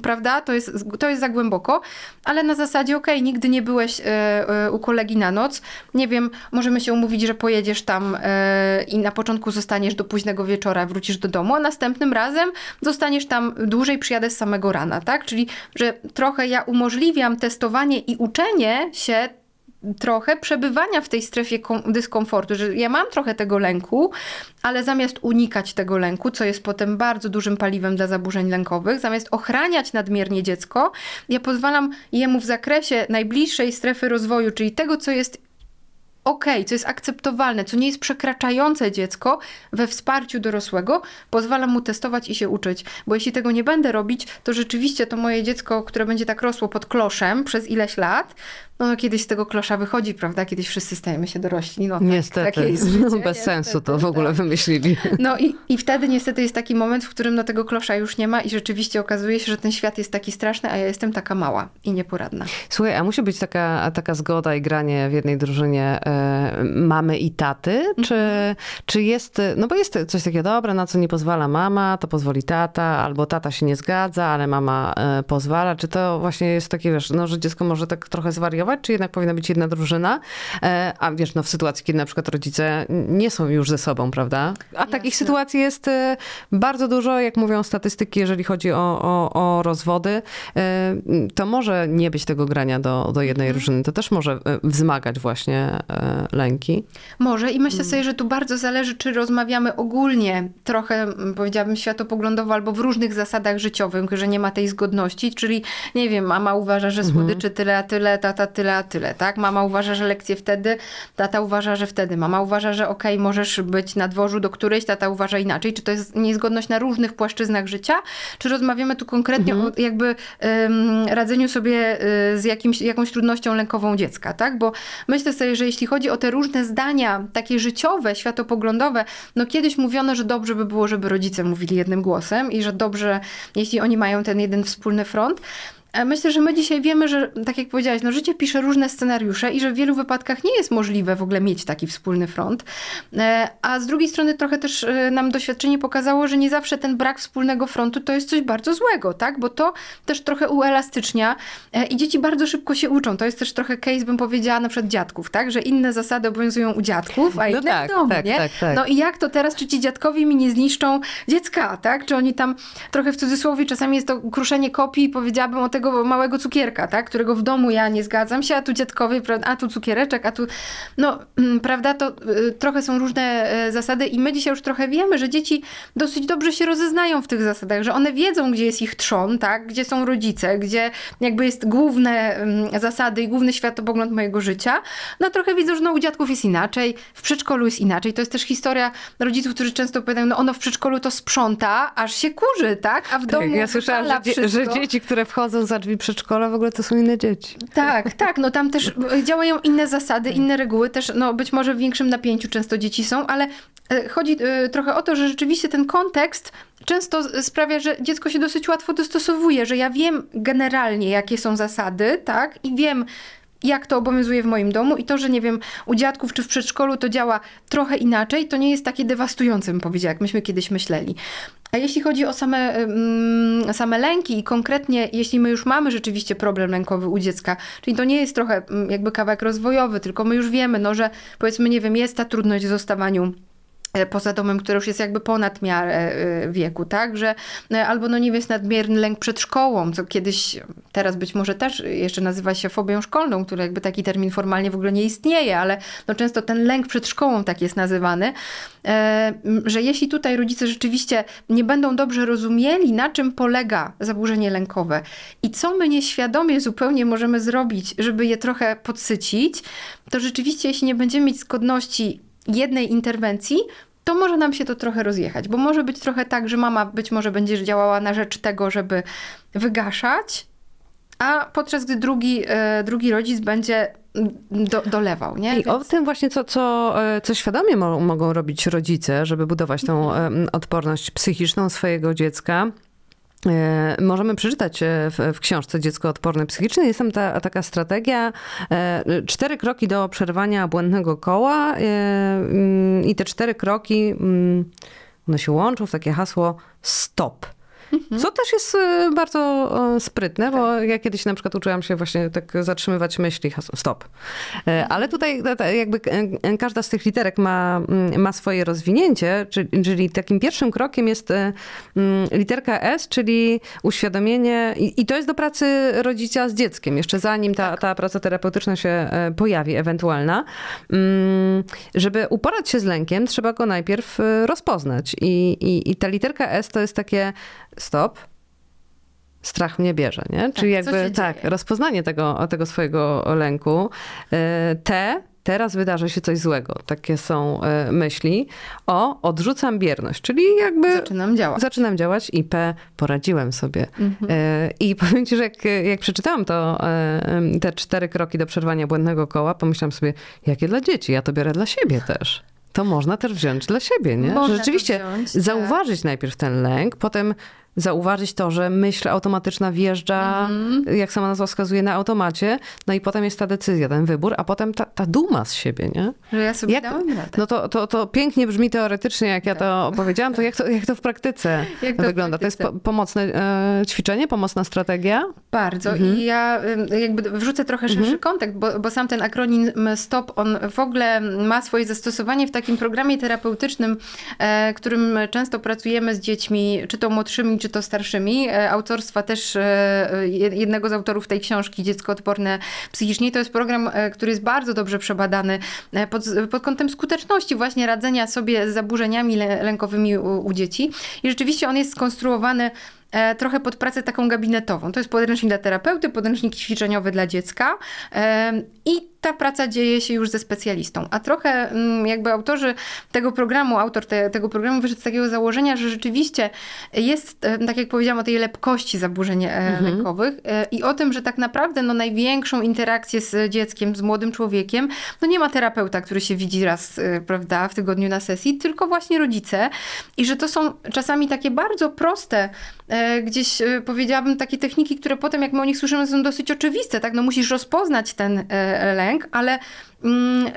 prawda? To jest, to jest za głęboko, ale na zasadzie, okej, okay, nigdy nie byłeś e, e, u kolegi na noc, nie wiem, możemy się umówić, że pojedziesz tam e, i na początku zostaniesz do późnego wieczora, wrócisz do domu, a następnym razem zostaniesz tam dłużej, przyjadę z samego rana, tak? Czyli, że trochę ja umożliwiam testowanie i uczenie się trochę przebywania w tej strefie dyskomfortu, że ja mam trochę tego lęku, ale zamiast unikać tego lęku, co jest potem bardzo dużym paliwem dla zaburzeń lękowych, zamiast ochraniać nadmiernie dziecko, ja pozwalam jemu w zakresie najbliższej strefy rozwoju, czyli tego, co jest ok, co jest akceptowalne, co nie jest przekraczające dziecko we wsparciu dorosłego, pozwalam mu testować i się uczyć. Bo jeśli tego nie będę robić, to rzeczywiście to moje dziecko, które będzie tak rosło pod kloszem przez ileś lat, no, kiedyś z tego klosza wychodzi, prawda? Kiedyś wszyscy stajemy się dorośli. No, tak, niestety. Tak jest życie, no, bez niestety, sensu to w ogóle tak. wymyślili. No i, i wtedy niestety jest taki moment, w którym no, tego klosza już nie ma i rzeczywiście okazuje się, że ten świat jest taki straszny, a ja jestem taka mała i nieporadna. Słuchaj, a musi być taka, taka zgoda i granie w jednej drużynie e, mamy i taty? Mhm. Czy, czy jest, no bo jest coś takiego, dobre, na co nie pozwala mama, to pozwoli tata, albo tata się nie zgadza, ale mama e, pozwala. Czy to właśnie jest takie, wiesz, no, że dziecko może tak trochę zwariować czy jednak powinna być jedna drużyna? E, a wiesz, no w sytuacji, kiedy na przykład rodzice nie są już ze sobą, prawda? A Jasne. takich sytuacji jest e, bardzo dużo, jak mówią statystyki, jeżeli chodzi o, o, o rozwody, e, to może nie być tego grania do, do jednej mhm. drużyny. To też może wzmagać właśnie lęki. Może i myślę sobie, że tu bardzo zależy, czy rozmawiamy ogólnie, trochę powiedziałabym światopoglądowo, albo w różnych zasadach życiowych, że nie ma tej zgodności, czyli nie wiem, mama uważa, że mhm. słodyczy tyle, a tyle, tata tyle, tyle, a tyle, tak? Mama uważa, że lekcje wtedy, tata uważa, że wtedy. Mama uważa, że okej, okay, możesz być na dworzu do którejś, tata uważa inaczej. Czy to jest niezgodność na różnych płaszczyznach życia? Czy rozmawiamy tu konkretnie mhm. o jakby radzeniu sobie y, z jakimś, jakąś trudnością lękową dziecka, tak? Bo myślę sobie, że jeśli chodzi o te różne zdania, takie życiowe, światopoglądowe, no kiedyś mówiono, że dobrze by było, żeby rodzice mówili jednym głosem i że dobrze, jeśli oni mają ten jeden wspólny front. Myślę, że my dzisiaj wiemy, że tak jak powiedziałaś, no życie pisze różne scenariusze i że w wielu wypadkach nie jest możliwe w ogóle mieć taki wspólny front. E, a z drugiej strony trochę też e, nam doświadczenie pokazało, że nie zawsze ten brak wspólnego frontu to jest coś bardzo złego, tak? Bo to też trochę uelastycznia e, i dzieci bardzo szybko się uczą. To jest też trochę case, bym powiedziała, na przykład dziadków, tak? Że inne zasady obowiązują u dziadków, a no inne tak, w domu, tak, nie? Tak, tak. No i jak to teraz, czy ci dziadkowie mi nie zniszczą dziecka, tak? Czy oni tam trochę w cudzysłowie, czasami jest to kruszenie kopii, powiedziałabym o tego tego małego cukierka, tak? którego w domu ja nie zgadzam się, a tu dziadkowie, a tu cukiereczek, a tu... No, mm, prawda, to y, trochę są różne y, zasady i my dzisiaj już trochę wiemy, że dzieci dosyć dobrze się rozeznają w tych zasadach, że one wiedzą, gdzie jest ich trzon, tak? gdzie są rodzice, gdzie jakby jest główne mm, zasady i główny światopogląd mojego życia. No trochę widzą, że no, u dziadków jest inaczej, w przedszkolu jest inaczej. To jest też historia rodziców, którzy często powiadają, no ono w przedszkolu to sprząta, aż się kurzy, tak? A w tak, domu Ja słyszałam, że, że, dzieci, które wchodzą za drzwi przedszkola w ogóle to są inne dzieci. Tak, tak, no tam też działają inne zasady, inne reguły, też no być może w większym napięciu często dzieci są, ale e, chodzi e, trochę o to, że rzeczywiście ten kontekst często sprawia, że dziecko się dosyć łatwo dostosowuje, że ja wiem generalnie, jakie są zasady, tak, i wiem, jak to obowiązuje w moim domu i to, że nie wiem, u dziadków czy w przedszkolu to działa trochę inaczej, to nie jest takie dewastujące, bym powiedziała, jak myśmy kiedyś myśleli. A jeśli chodzi o same, mm, same lęki i konkretnie, jeśli my już mamy rzeczywiście problem lękowy u dziecka, czyli to nie jest trochę mm, jakby kawałek rozwojowy, tylko my już wiemy, no, że powiedzmy, nie wiem, jest ta trudność w zostawaniu poza domem, który już jest jakby ponad miarę e, wieku, tak, że e, albo no nie wiem, jest nadmierny lęk przed szkołą, co kiedyś, teraz być może też jeszcze nazywa się fobią szkolną, który jakby taki termin formalnie w ogóle nie istnieje, ale no często ten lęk przed szkołą tak jest nazywany, że jeśli tutaj rodzice rzeczywiście nie będą dobrze rozumieli, na czym polega zaburzenie lękowe i co my nieświadomie zupełnie możemy zrobić, żeby je trochę podsycić, to rzeczywiście jeśli nie będziemy mieć zgodności jednej interwencji, to może nam się to trochę rozjechać, bo może być trochę tak, że mama być może będzie działała na rzecz tego, żeby wygaszać, a podczas gdy drugi, e, drugi rodzic będzie do, dolewał. Nie? I Więc... o tym właśnie, co, co, e, co świadomie mo mogą robić rodzice, żeby budować tą mhm. odporność psychiczną swojego dziecka możemy przeczytać e, w, w, książce Dziecko odporne psychicznie. Jest tam ta, taka strategia, e, cztery kroki do przerwania błędnego koła mm, i te cztery kroki, mm, one się łączą w takie hasło stop. Co też jest y, bardzo sprytne, bo ja kiedyś na przykład uczyłam się właśnie tak zatrzymywać myśli, stop. E, ale tutaj jakby każda z tych literek ma, mm, ma swoje rozwinięcie, czyli takim pierwszym krokiem jest e, mm, literka S, czyli uświadomienie i to jest do pracy rodzica z dzieckiem, jeszcze zanim ta, ta praca terapeutyczna się e, pojawi, ewentualna. Mm, żeby uporać się z lękiem, trzeba go najpierw rozpoznać i, i, i ta literka S to jest takie stop, strach mnie bierze, nie? Tak, Czyli jakby tak, dzieje? rozpoznanie tego, tego swojego lęku. E, T, teraz wydarzy się coś złego. Takie są e, myśli. O, odrzucam bierność, czyli jakby... Zaczynam działać. Zaczynam działać i P, poradziłem sobie. Mhm. E, I powiem ci, że jak, jak przeczytałam to, te cztery kroki do przerwania błędnego koła, pomyślałam sobie, jakie dla dzieci, ja to biorę dla siebie też to można też wziąć dla siebie, nie? Można Rzeczywiście wziąć, tak. zauważyć tak. najpierw ten lęk, potem zauważyć to, że myśl automatyczna wjeżdża, mm. jak sama nazwa wskazuje, na automacie, no i potem jest ta decyzja, ten wybór, a potem ta, ta duma z siebie, nie? Że ja sobie jak, dałam radę. No to, to, to pięknie brzmi teoretycznie, jak ja to opowiedziałam, to jak to, jak to w praktyce jak to wygląda? W praktyce? To jest po, pomocne e, ćwiczenie, pomocna strategia? Bardzo mhm. i ja jakby wrzucę trochę szerszy mhm. kontekst, bo, bo sam ten akronim STOP, on w ogóle ma swoje zastosowanie w takim programie terapeutycznym, e, którym często pracujemy z dziećmi, czy to młodszymi, czy to starszymi. E, autorstwa też e, jednego z autorów tej książki, Dziecko odporne psychicznie. To jest program, e, który jest bardzo dobrze przebadany pod, pod kątem skuteczności właśnie radzenia sobie z zaburzeniami lękowymi u, u dzieci. I rzeczywiście on jest skonstruowany trochę pod pracę taką gabinetową. To jest podręcznik dla terapeuty, podręcznik ćwiczeniowy dla dziecka i ta praca dzieje się już ze specjalistą. A trochę mm, jakby autorzy tego programu, autor te, tego programu wyszedł z takiego założenia, że rzeczywiście jest, e, tak jak powiedziałam, o tej lepkości zaburzeń e, mhm. lękowych e, i o tym, że tak naprawdę no, największą interakcję z dzieckiem, z młodym człowiekiem, no nie ma terapeuta, który się widzi raz, prawda, w tygodniu na sesji, tylko właśnie rodzice i że to są czasami takie bardzo proste, gdzieś powiedziałabym takie techniki, które potem jak my o nich słyszymy są dosyć oczywiste, tak, no musisz rozpoznać ten lęk, ale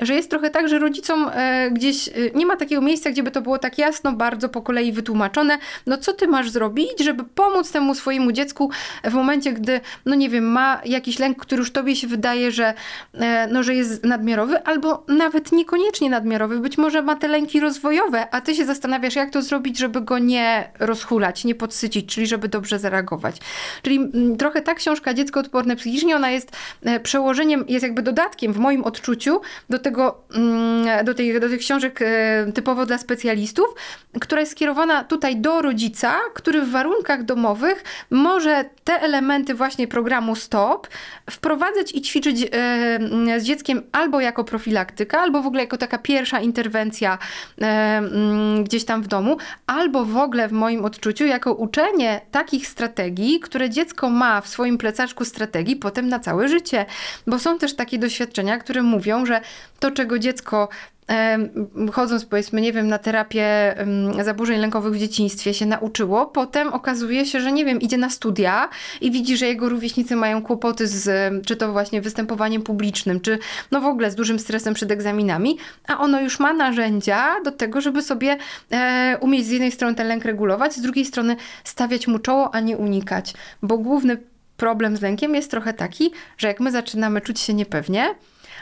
że jest trochę tak, że rodzicom e, gdzieś e, nie ma takiego miejsca, gdzie by to było tak jasno, bardzo po kolei wytłumaczone, no co ty masz zrobić, żeby pomóc temu swojemu dziecku w momencie, gdy, no nie wiem, ma jakiś lęk, który już tobie się wydaje, że, e, no, że jest nadmiarowy, albo nawet niekoniecznie nadmiarowy, być może ma te lęki rozwojowe, a ty się zastanawiasz, jak to zrobić, żeby go nie rozhulać, nie podsycić, czyli żeby dobrze zareagować. Czyli mm, trochę ta książka Dziecko odporne psychicznie, ona jest przełożeniem, jest jakby dodatkiem w moim odczuciu do tego, mm, do, tych, do tych książek e, typowo dla specjalistów, która jest skierowana tutaj do rodzica, który w warunkach domowych może te elementy właśnie programu STOP wprowadzać i ćwiczyć e, z dzieckiem albo jako profilaktyka, albo w ogóle jako taka pierwsza interwencja e, mm, gdzieś tam w domu, albo w ogóle w moim odczuciu jako uczenie takich strategii, które dziecko ma w swoim plecaczku strategii potem na całe życie. Bo są też takie doświadczenia, które mówią, że to, czego dziecko chodząc powiedzmy, nie wiem, na terapię zaburzeń lękowych w dzieciństwie się nauczyło, potem okazuje się, że nie wiem, idzie na studia i widzi, że jego rówieśnicy mają kłopoty z, czy to właśnie występowaniem publicznym, czy no w ogóle z dużym stresem przed egzaminami, a ono już ma narzędzia do tego, żeby sobie e, umieć z jednej strony ten lęk regulować, z drugiej strony stawiać mu czoło, a nie unikać, bo główny problem z lękiem jest trochę taki, że jak my zaczynamy czuć się niepewnie,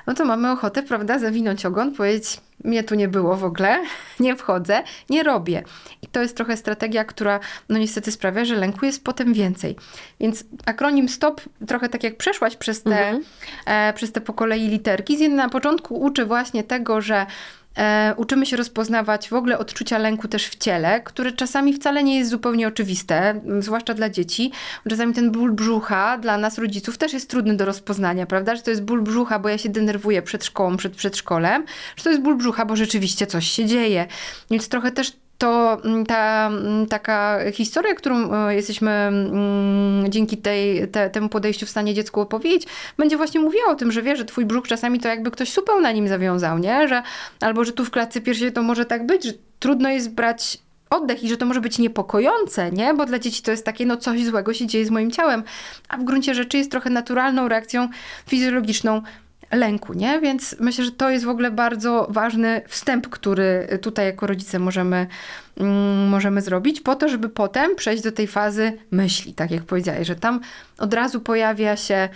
no to mamy ochotę, prawda, zawinąć ogon, powiedzieć, mnie tu nie było w ogóle, nie wchodzę, nie robię. I to jest trochę strategia, która no niestety sprawia, że lęku jest potem więcej. Więc akronim STOP, trochę tak jak przeszłaś przez te, mhm. e, przez te po kolei literki, na początku uczy właśnie tego, że E, uczymy się rozpoznawać w ogóle odczucia lęku też w ciele, które czasami wcale nie jest zupełnie oczywiste, zwłaszcza dla dzieci. Czasami ten ból brzucha dla nas rodziców też jest trudny do rozpoznania, prawda? Że to jest ból brzucha, bo ja się denerwuję przed szkołą, przed przedszkolem, że to jest ból brzucha, bo rzeczywiście coś się dzieje. Więc trochę też to mm, ta mm, taka historia, którą e, jesteśmy mm, dzięki tej, te, temu podejściu w stanie dziecku opowiedzieć, będzie właśnie mówiła o tym, że wie, że twój brzuch czasami to jakby ktoś supeł na nim zawiązał, nie? Że, albo że tu w klatce piersiowej to może tak być, że trudno jest brać oddech i że to może być niepokojące, nie? Bo dla dzieci to jest takie, no coś złego się dzieje z moim ciałem, a w gruncie rzeczy jest trochę naturalną reakcją fizjologiczną lęku, nie? Więc myślę, że to jest w ogóle bardzo ważny wstęp, który tutaj jako rodzice możemy, mm, możemy zrobić, po to, żeby potem przejść do tej fazy myśli, tak jak powiedziałeś, że tam od razu pojawia się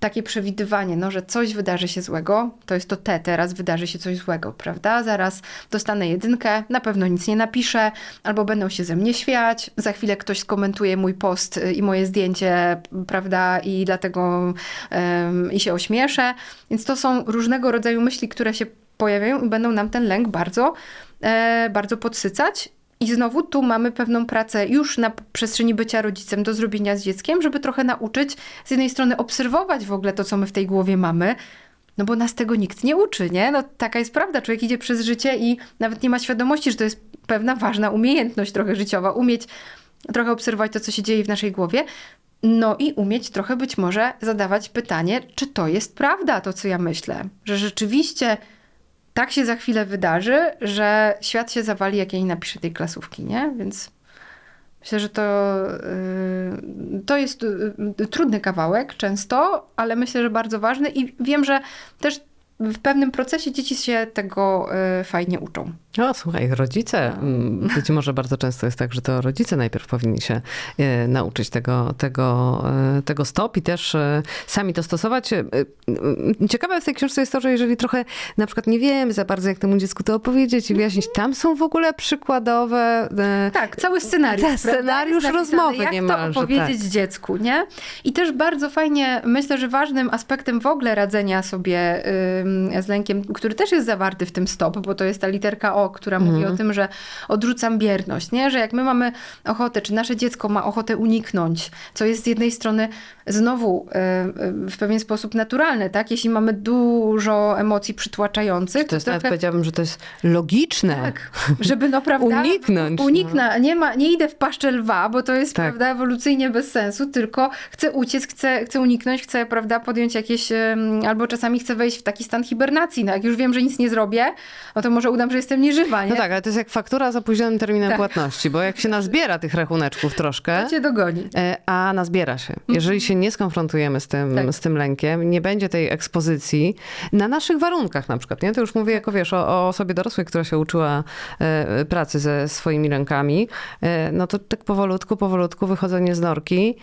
takie przewidywanie, no, że coś wydarzy się złego, to jest to te, teraz wydarzy się coś złego, prawda? Zaraz dostanę jedynkę, na pewno nic nie napiszę, albo będą się ze mnie śmiać, za chwilę ktoś skomentuje mój post i moje zdjęcie, prawda? I dlatego um, i się ośmieszę. Więc to są różnego rodzaju myśli, które się pojawiają i będą nam ten lęk bardzo, e, bardzo podsycać. I znowu tu mamy pewną pracę już na przestrzeni bycia rodzicem do zrobienia z dzieckiem, żeby trochę nauczyć z jednej strony obserwować w ogóle to, co my w tej głowie mamy, no bo nas tego nikt nie uczy, nie? No taka jest prawda. Człowiek idzie przez życie i nawet nie ma świadomości, że to jest pewna ważna umiejętność trochę życiowa. Umieć trochę obserwować to, co się dzieje w naszej głowie. No i umieć trochę być może zadawać pytanie, czy to jest prawda, to co ja myślę. Że rzeczywiście tak się za chwilę wydarzy, że świat się zawali, jak ja nie napiszę tej klasówki, nie? Więc myślę, że to, yy, to jest yy, trudny kawałek często, ale myślę, że bardzo ważny i wiem, że też w pewnym procesie dzieci się tego yy, fajnie uczą. O, słuchaj, rodzice, mm, być może bardzo często jest tak, że to rodzice najpierw powinni się e, nauczyć tego, tego, e, tego stop i też e, sami to stosować. E, e, Ciekawe w tej książce jest to, że jeżeli trochę na przykład nie wiemy za bardzo, jak temu dziecku to opowiedzieć i wyjaśnić, tam są w ogóle przykładowe... e, Tak, cały scenariusz. Prawda? scenariusz rozmowy jak niemalże, to opowiedzieć tak. dziecku, nie? I też bardzo fajnie, myślę, że ważnym aspektem w ogóle radzenia sobie z lękiem, który też jest zawarty w tym stop, bo to jest ta literka O, która mówi Mhm. o tym, że odrzucam bierność, nie? Że jak my mamy ochotę, czy nasze dziecko ma ochotę uniknąć, co jest z jednej strony znowu y, y, w pewien sposób naturalne, tak? Jeśli mamy dużo emocji przytłaczających, To jest trochę- powiedziałabym, że to jest logiczne. tak, żeby no prawda... Uniknąć, no. Nie, ma, nie idę w paszczę lwa, bo to jest Tak. prawda ewolucyjnie bez sensu, tylko chcę uciec, chcę, chcę uniknąć, chcę prawda podjąć jakieś, albo czasami chcę wejść w taki stan hibernacji, no jak już wiem, że nic nie zrobię, no to może udam, że jestem nieżywa, nie? No tak, ale to jest jak faktura z opóźnionym terminem Tak. płatności, bo jak się nazbiera tych rachuneczków troszkę, To cię dogoni. E, A nazbiera się. Jeżeli się nie skonfrontujemy z tym, Tak. z tym lękiem, nie będzie tej ekspozycji na naszych warunkach na przykład, nie? To już mówię jako wiesz o, o osobie dorosłej, która się uczyła e, pracy ze swoimi rękami, e, no to tak powolutku, powolutku wychodzenie z norki,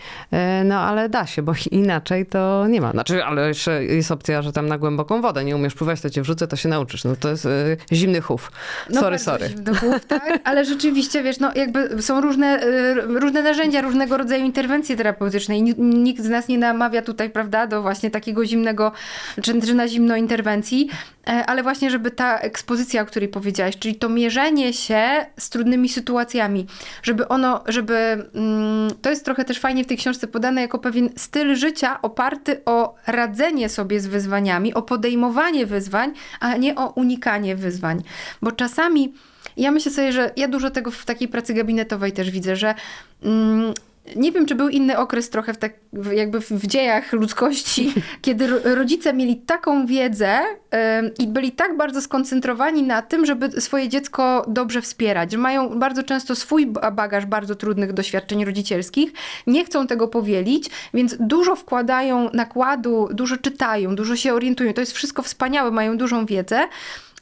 no ale da się, bo inaczej to nie ma. Znaczy, ale jeszcze jest opcja, że tam na głęboką wodę nie umiesz pływać, to cię wrzucę, to się nauczysz. No to jest e, zimny chów. No sorry, sorry. zimny chłop, tak? Ale rzeczywiście, wiesz, no jakby są różne, y, różne narzędzia, różnego rodzaju interwencje terapeutyczne i ni- nikt z nas nie namawia tutaj, prawda, do właśnie takiego zimnego, czy, czy na zimno interwencji, e, ale właśnie, żeby ta ekspozycja, o której powiedziałaś, czyli to mierzenie się z trudnymi sytuacjami, żeby ono, żeby, mm, to jest trochę też fajnie w tej książce podane jako pewien styl życia oparty o radzenie sobie z wyzwaniami, o podejmowanie wyzwań, a nie o unikanie wyzwań. Bo czasami ja myślę sobie, że ja dużo tego w takiej pracy gabinetowej też widzę, że mm, nie wiem, czy był inny okres trochę w tak, jakby w, dziejach ludzkości, kiedy ro, rodzice mieli taką wiedzę i byli tak bardzo skoncentrowani na tym, żeby swoje dziecko dobrze wspierać, że mają bardzo często swój ba- bagaż bardzo trudnych doświadczeń rodzicielskich, nie chcą tego powielić, więc dużo wkładają nakładu, dużo czytają, dużo się orientują. To jest wszystko wspaniałe, mają dużą wiedzę.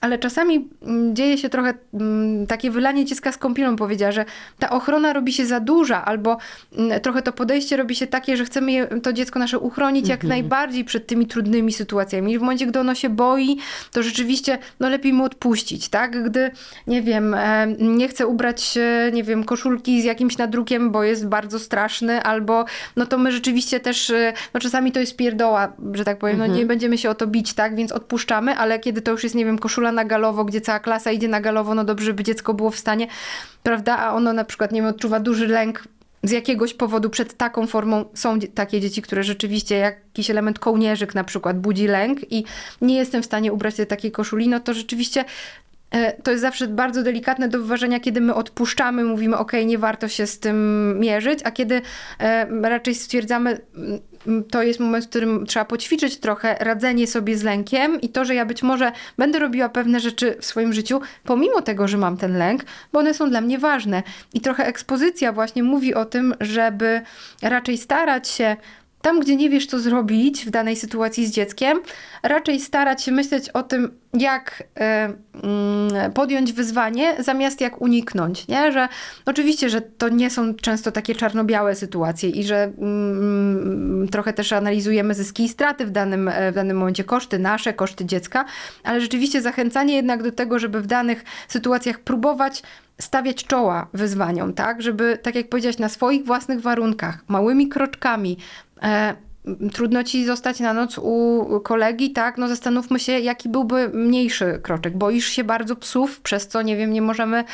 Ale czasami mm, dzieje się trochę mm, takie wylanie dziecka z kąpielą, powiedziała, że ta ochrona robi się za duża, albo mm, trochę to podejście robi się takie, że chcemy to dziecko nasze uchronić jak najbardziej przed tymi trudnymi sytuacjami. I w momencie, gdy ono się boi, to rzeczywiście no, lepiej mu odpuścić, tak? Gdy, nie wiem, e, nie chce ubrać, nie wiem, koszulki z jakimś nadrukiem, bo jest bardzo straszny, albo no to my rzeczywiście też, e, no czasami to jest pierdoła, że tak powiem, no nie będziemy się o to bić, tak? Więc odpuszczamy, ale kiedy to już jest, nie wiem, koszula na galowo, gdzie cała klasa idzie na galowo, no dobrze, by dziecko było w stanie, prawda? A ono na przykład, nie wiem, odczuwa duży lęk z jakiegoś powodu przed taką formą są takie dzieci, które rzeczywiście jakiś element kołnierzyk na przykład budzi lęk i nie jestem w stanie ubrać tej takiej koszuli, no to rzeczywiście e, to jest zawsze bardzo delikatne do wyważenia, kiedy my odpuszczamy, mówimy, ok, nie warto się z tym mierzyć, a kiedy e, raczej stwierdzamy, to jest moment, w którym trzeba poćwiczyć trochę radzenie sobie z lękiem i to, że ja być może będę robiła pewne rzeczy w swoim życiu, pomimo tego, że mam ten lęk, bo one są dla mnie ważne. I trochę ekspozycja właśnie mówi o tym, żeby raczej starać się tam, gdzie nie wiesz, co zrobić w danej sytuacji z dzieckiem, raczej starać się myśleć o tym, jak e, mm, podjąć wyzwanie, zamiast jak uniknąć. Nie? Że oczywiście, że to nie są często takie czarno-białe sytuacje i że mm, trochę też analizujemy zyski i straty w danym, e, w danym momencie, koszty nasze, koszty dziecka, ale rzeczywiście zachęcanie jednak do tego, żeby w danych sytuacjach próbować stawiać czoła wyzwaniom, tak? Żeby, tak jak powiedziałaś, na swoich własnych warunkach, małymi kroczkami, e, trudno ci zostać na noc u kolegi, tak? No zastanówmy się, jaki byłby mniejszy kroczek. Boisz się bardzo psów, przez co, nie wiem, nie możemy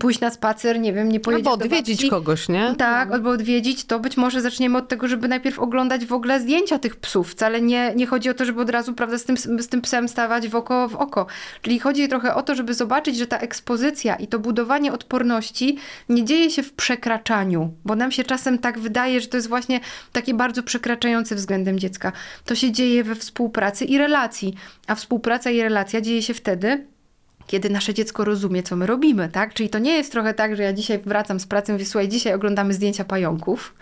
pójść na spacer, nie wiem, nie pojedziesz Albo odwiedzić kogoś, nie? Tak, albo odwiedzić, to być może zaczniemy od tego, żeby najpierw oglądać w ogóle zdjęcia tych psów. Wcale nie, nie chodzi o to, żeby od razu prawda, z, tym, z tym psem stawać w oko w oko. Czyli chodzi trochę o to, żeby zobaczyć, że ta ekspozycja i to budowanie odporności nie dzieje się w przekraczaniu, bo nam się czasem tak wydaje, że to jest właśnie takie bardzo przekraczające względem dziecka. To się dzieje we współpracy i relacji, a współpraca i relacja dzieje się wtedy, kiedy nasze dziecko rozumie, co my robimy, tak? Czyli to nie jest trochę tak, że ja dzisiaj wracam z pracy i mówię, słuchaj, dzisiaj oglądamy zdjęcia pająków,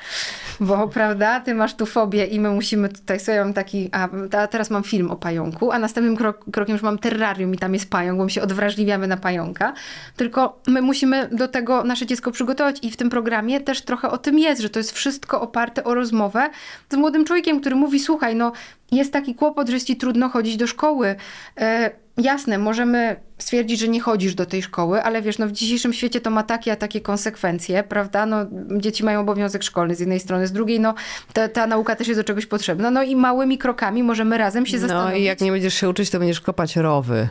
bo, prawda, ty masz tu fobię i my musimy tutaj sobie, mam taki, a, a teraz mam film o pająku, a następnym krok, krokiem już mam terrarium i tam jest pająk, bo my się odwrażliwiamy na pająka, tylko my musimy do tego nasze dziecko przygotować i w tym programie też trochę o tym jest, że to jest wszystko oparte o rozmowę z młodym człowiekiem, który mówi, słuchaj, no jest taki kłopot, że jest ci trudno chodzić do szkoły, e, Jasne, możemy stwierdzić, że nie chodzisz do tej szkoły, ale wiesz, no w dzisiejszym świecie to ma takie, a takie konsekwencje, prawda? No, dzieci mają obowiązek szkolny z jednej strony, z drugiej, no ta, ta nauka też jest do czegoś potrzebna. No i małymi krokami możemy razem się No zastanowić. i jak nie będziesz się uczyć, to będziesz kopać rowy.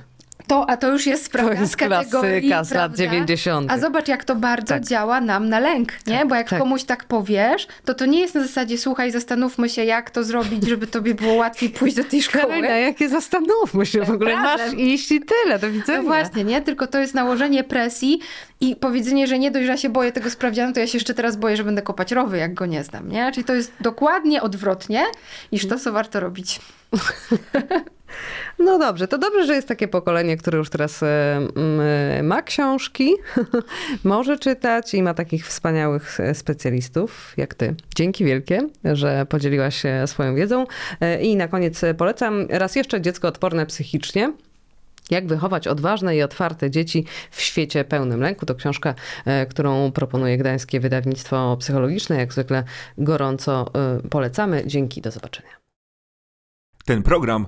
To, a to już jest prawda, To jest klasyka z lat prawda? 90. A zobacz, jak to bardzo Tak. działa nam na lęk, nie? Bo jak tak. komuś tak powiesz, to to nie jest na zasadzie, słuchaj, zastanówmy się, jak to zrobić, żeby tobie było łatwiej pójść do tej szkoły. Karolina, jakie zastanówmy się w ogóle. Masz iść i tyle, do widzenia. No właśnie, nie? Tylko to jest nałożenie presji i powiedzenie, że nie dość, że ja się boję tego sprawdzianu, to ja się jeszcze teraz boję, że będę kopać rowy, jak go nie znam, nie? Czyli to jest dokładnie odwrotnie niż to, co warto robić. No dobrze, to dobrze, że jest takie pokolenie, które już teraz e, mm, ma książki, może czytać i ma takich wspaniałych e, specjalistów jak ty. Dzięki wielkie, że podzieliłaś się swoją wiedzą. E, I na koniec e, polecam raz jeszcze dziecko odporne psychicznie. Jak wychować odważne i otwarte dzieci w świecie pełnym lęku? To książka, e, którą proponuje Gdańskie Wydawnictwo Psychologiczne. Jak zwykle gorąco e, polecamy. Dzięki, do zobaczenia. Ten program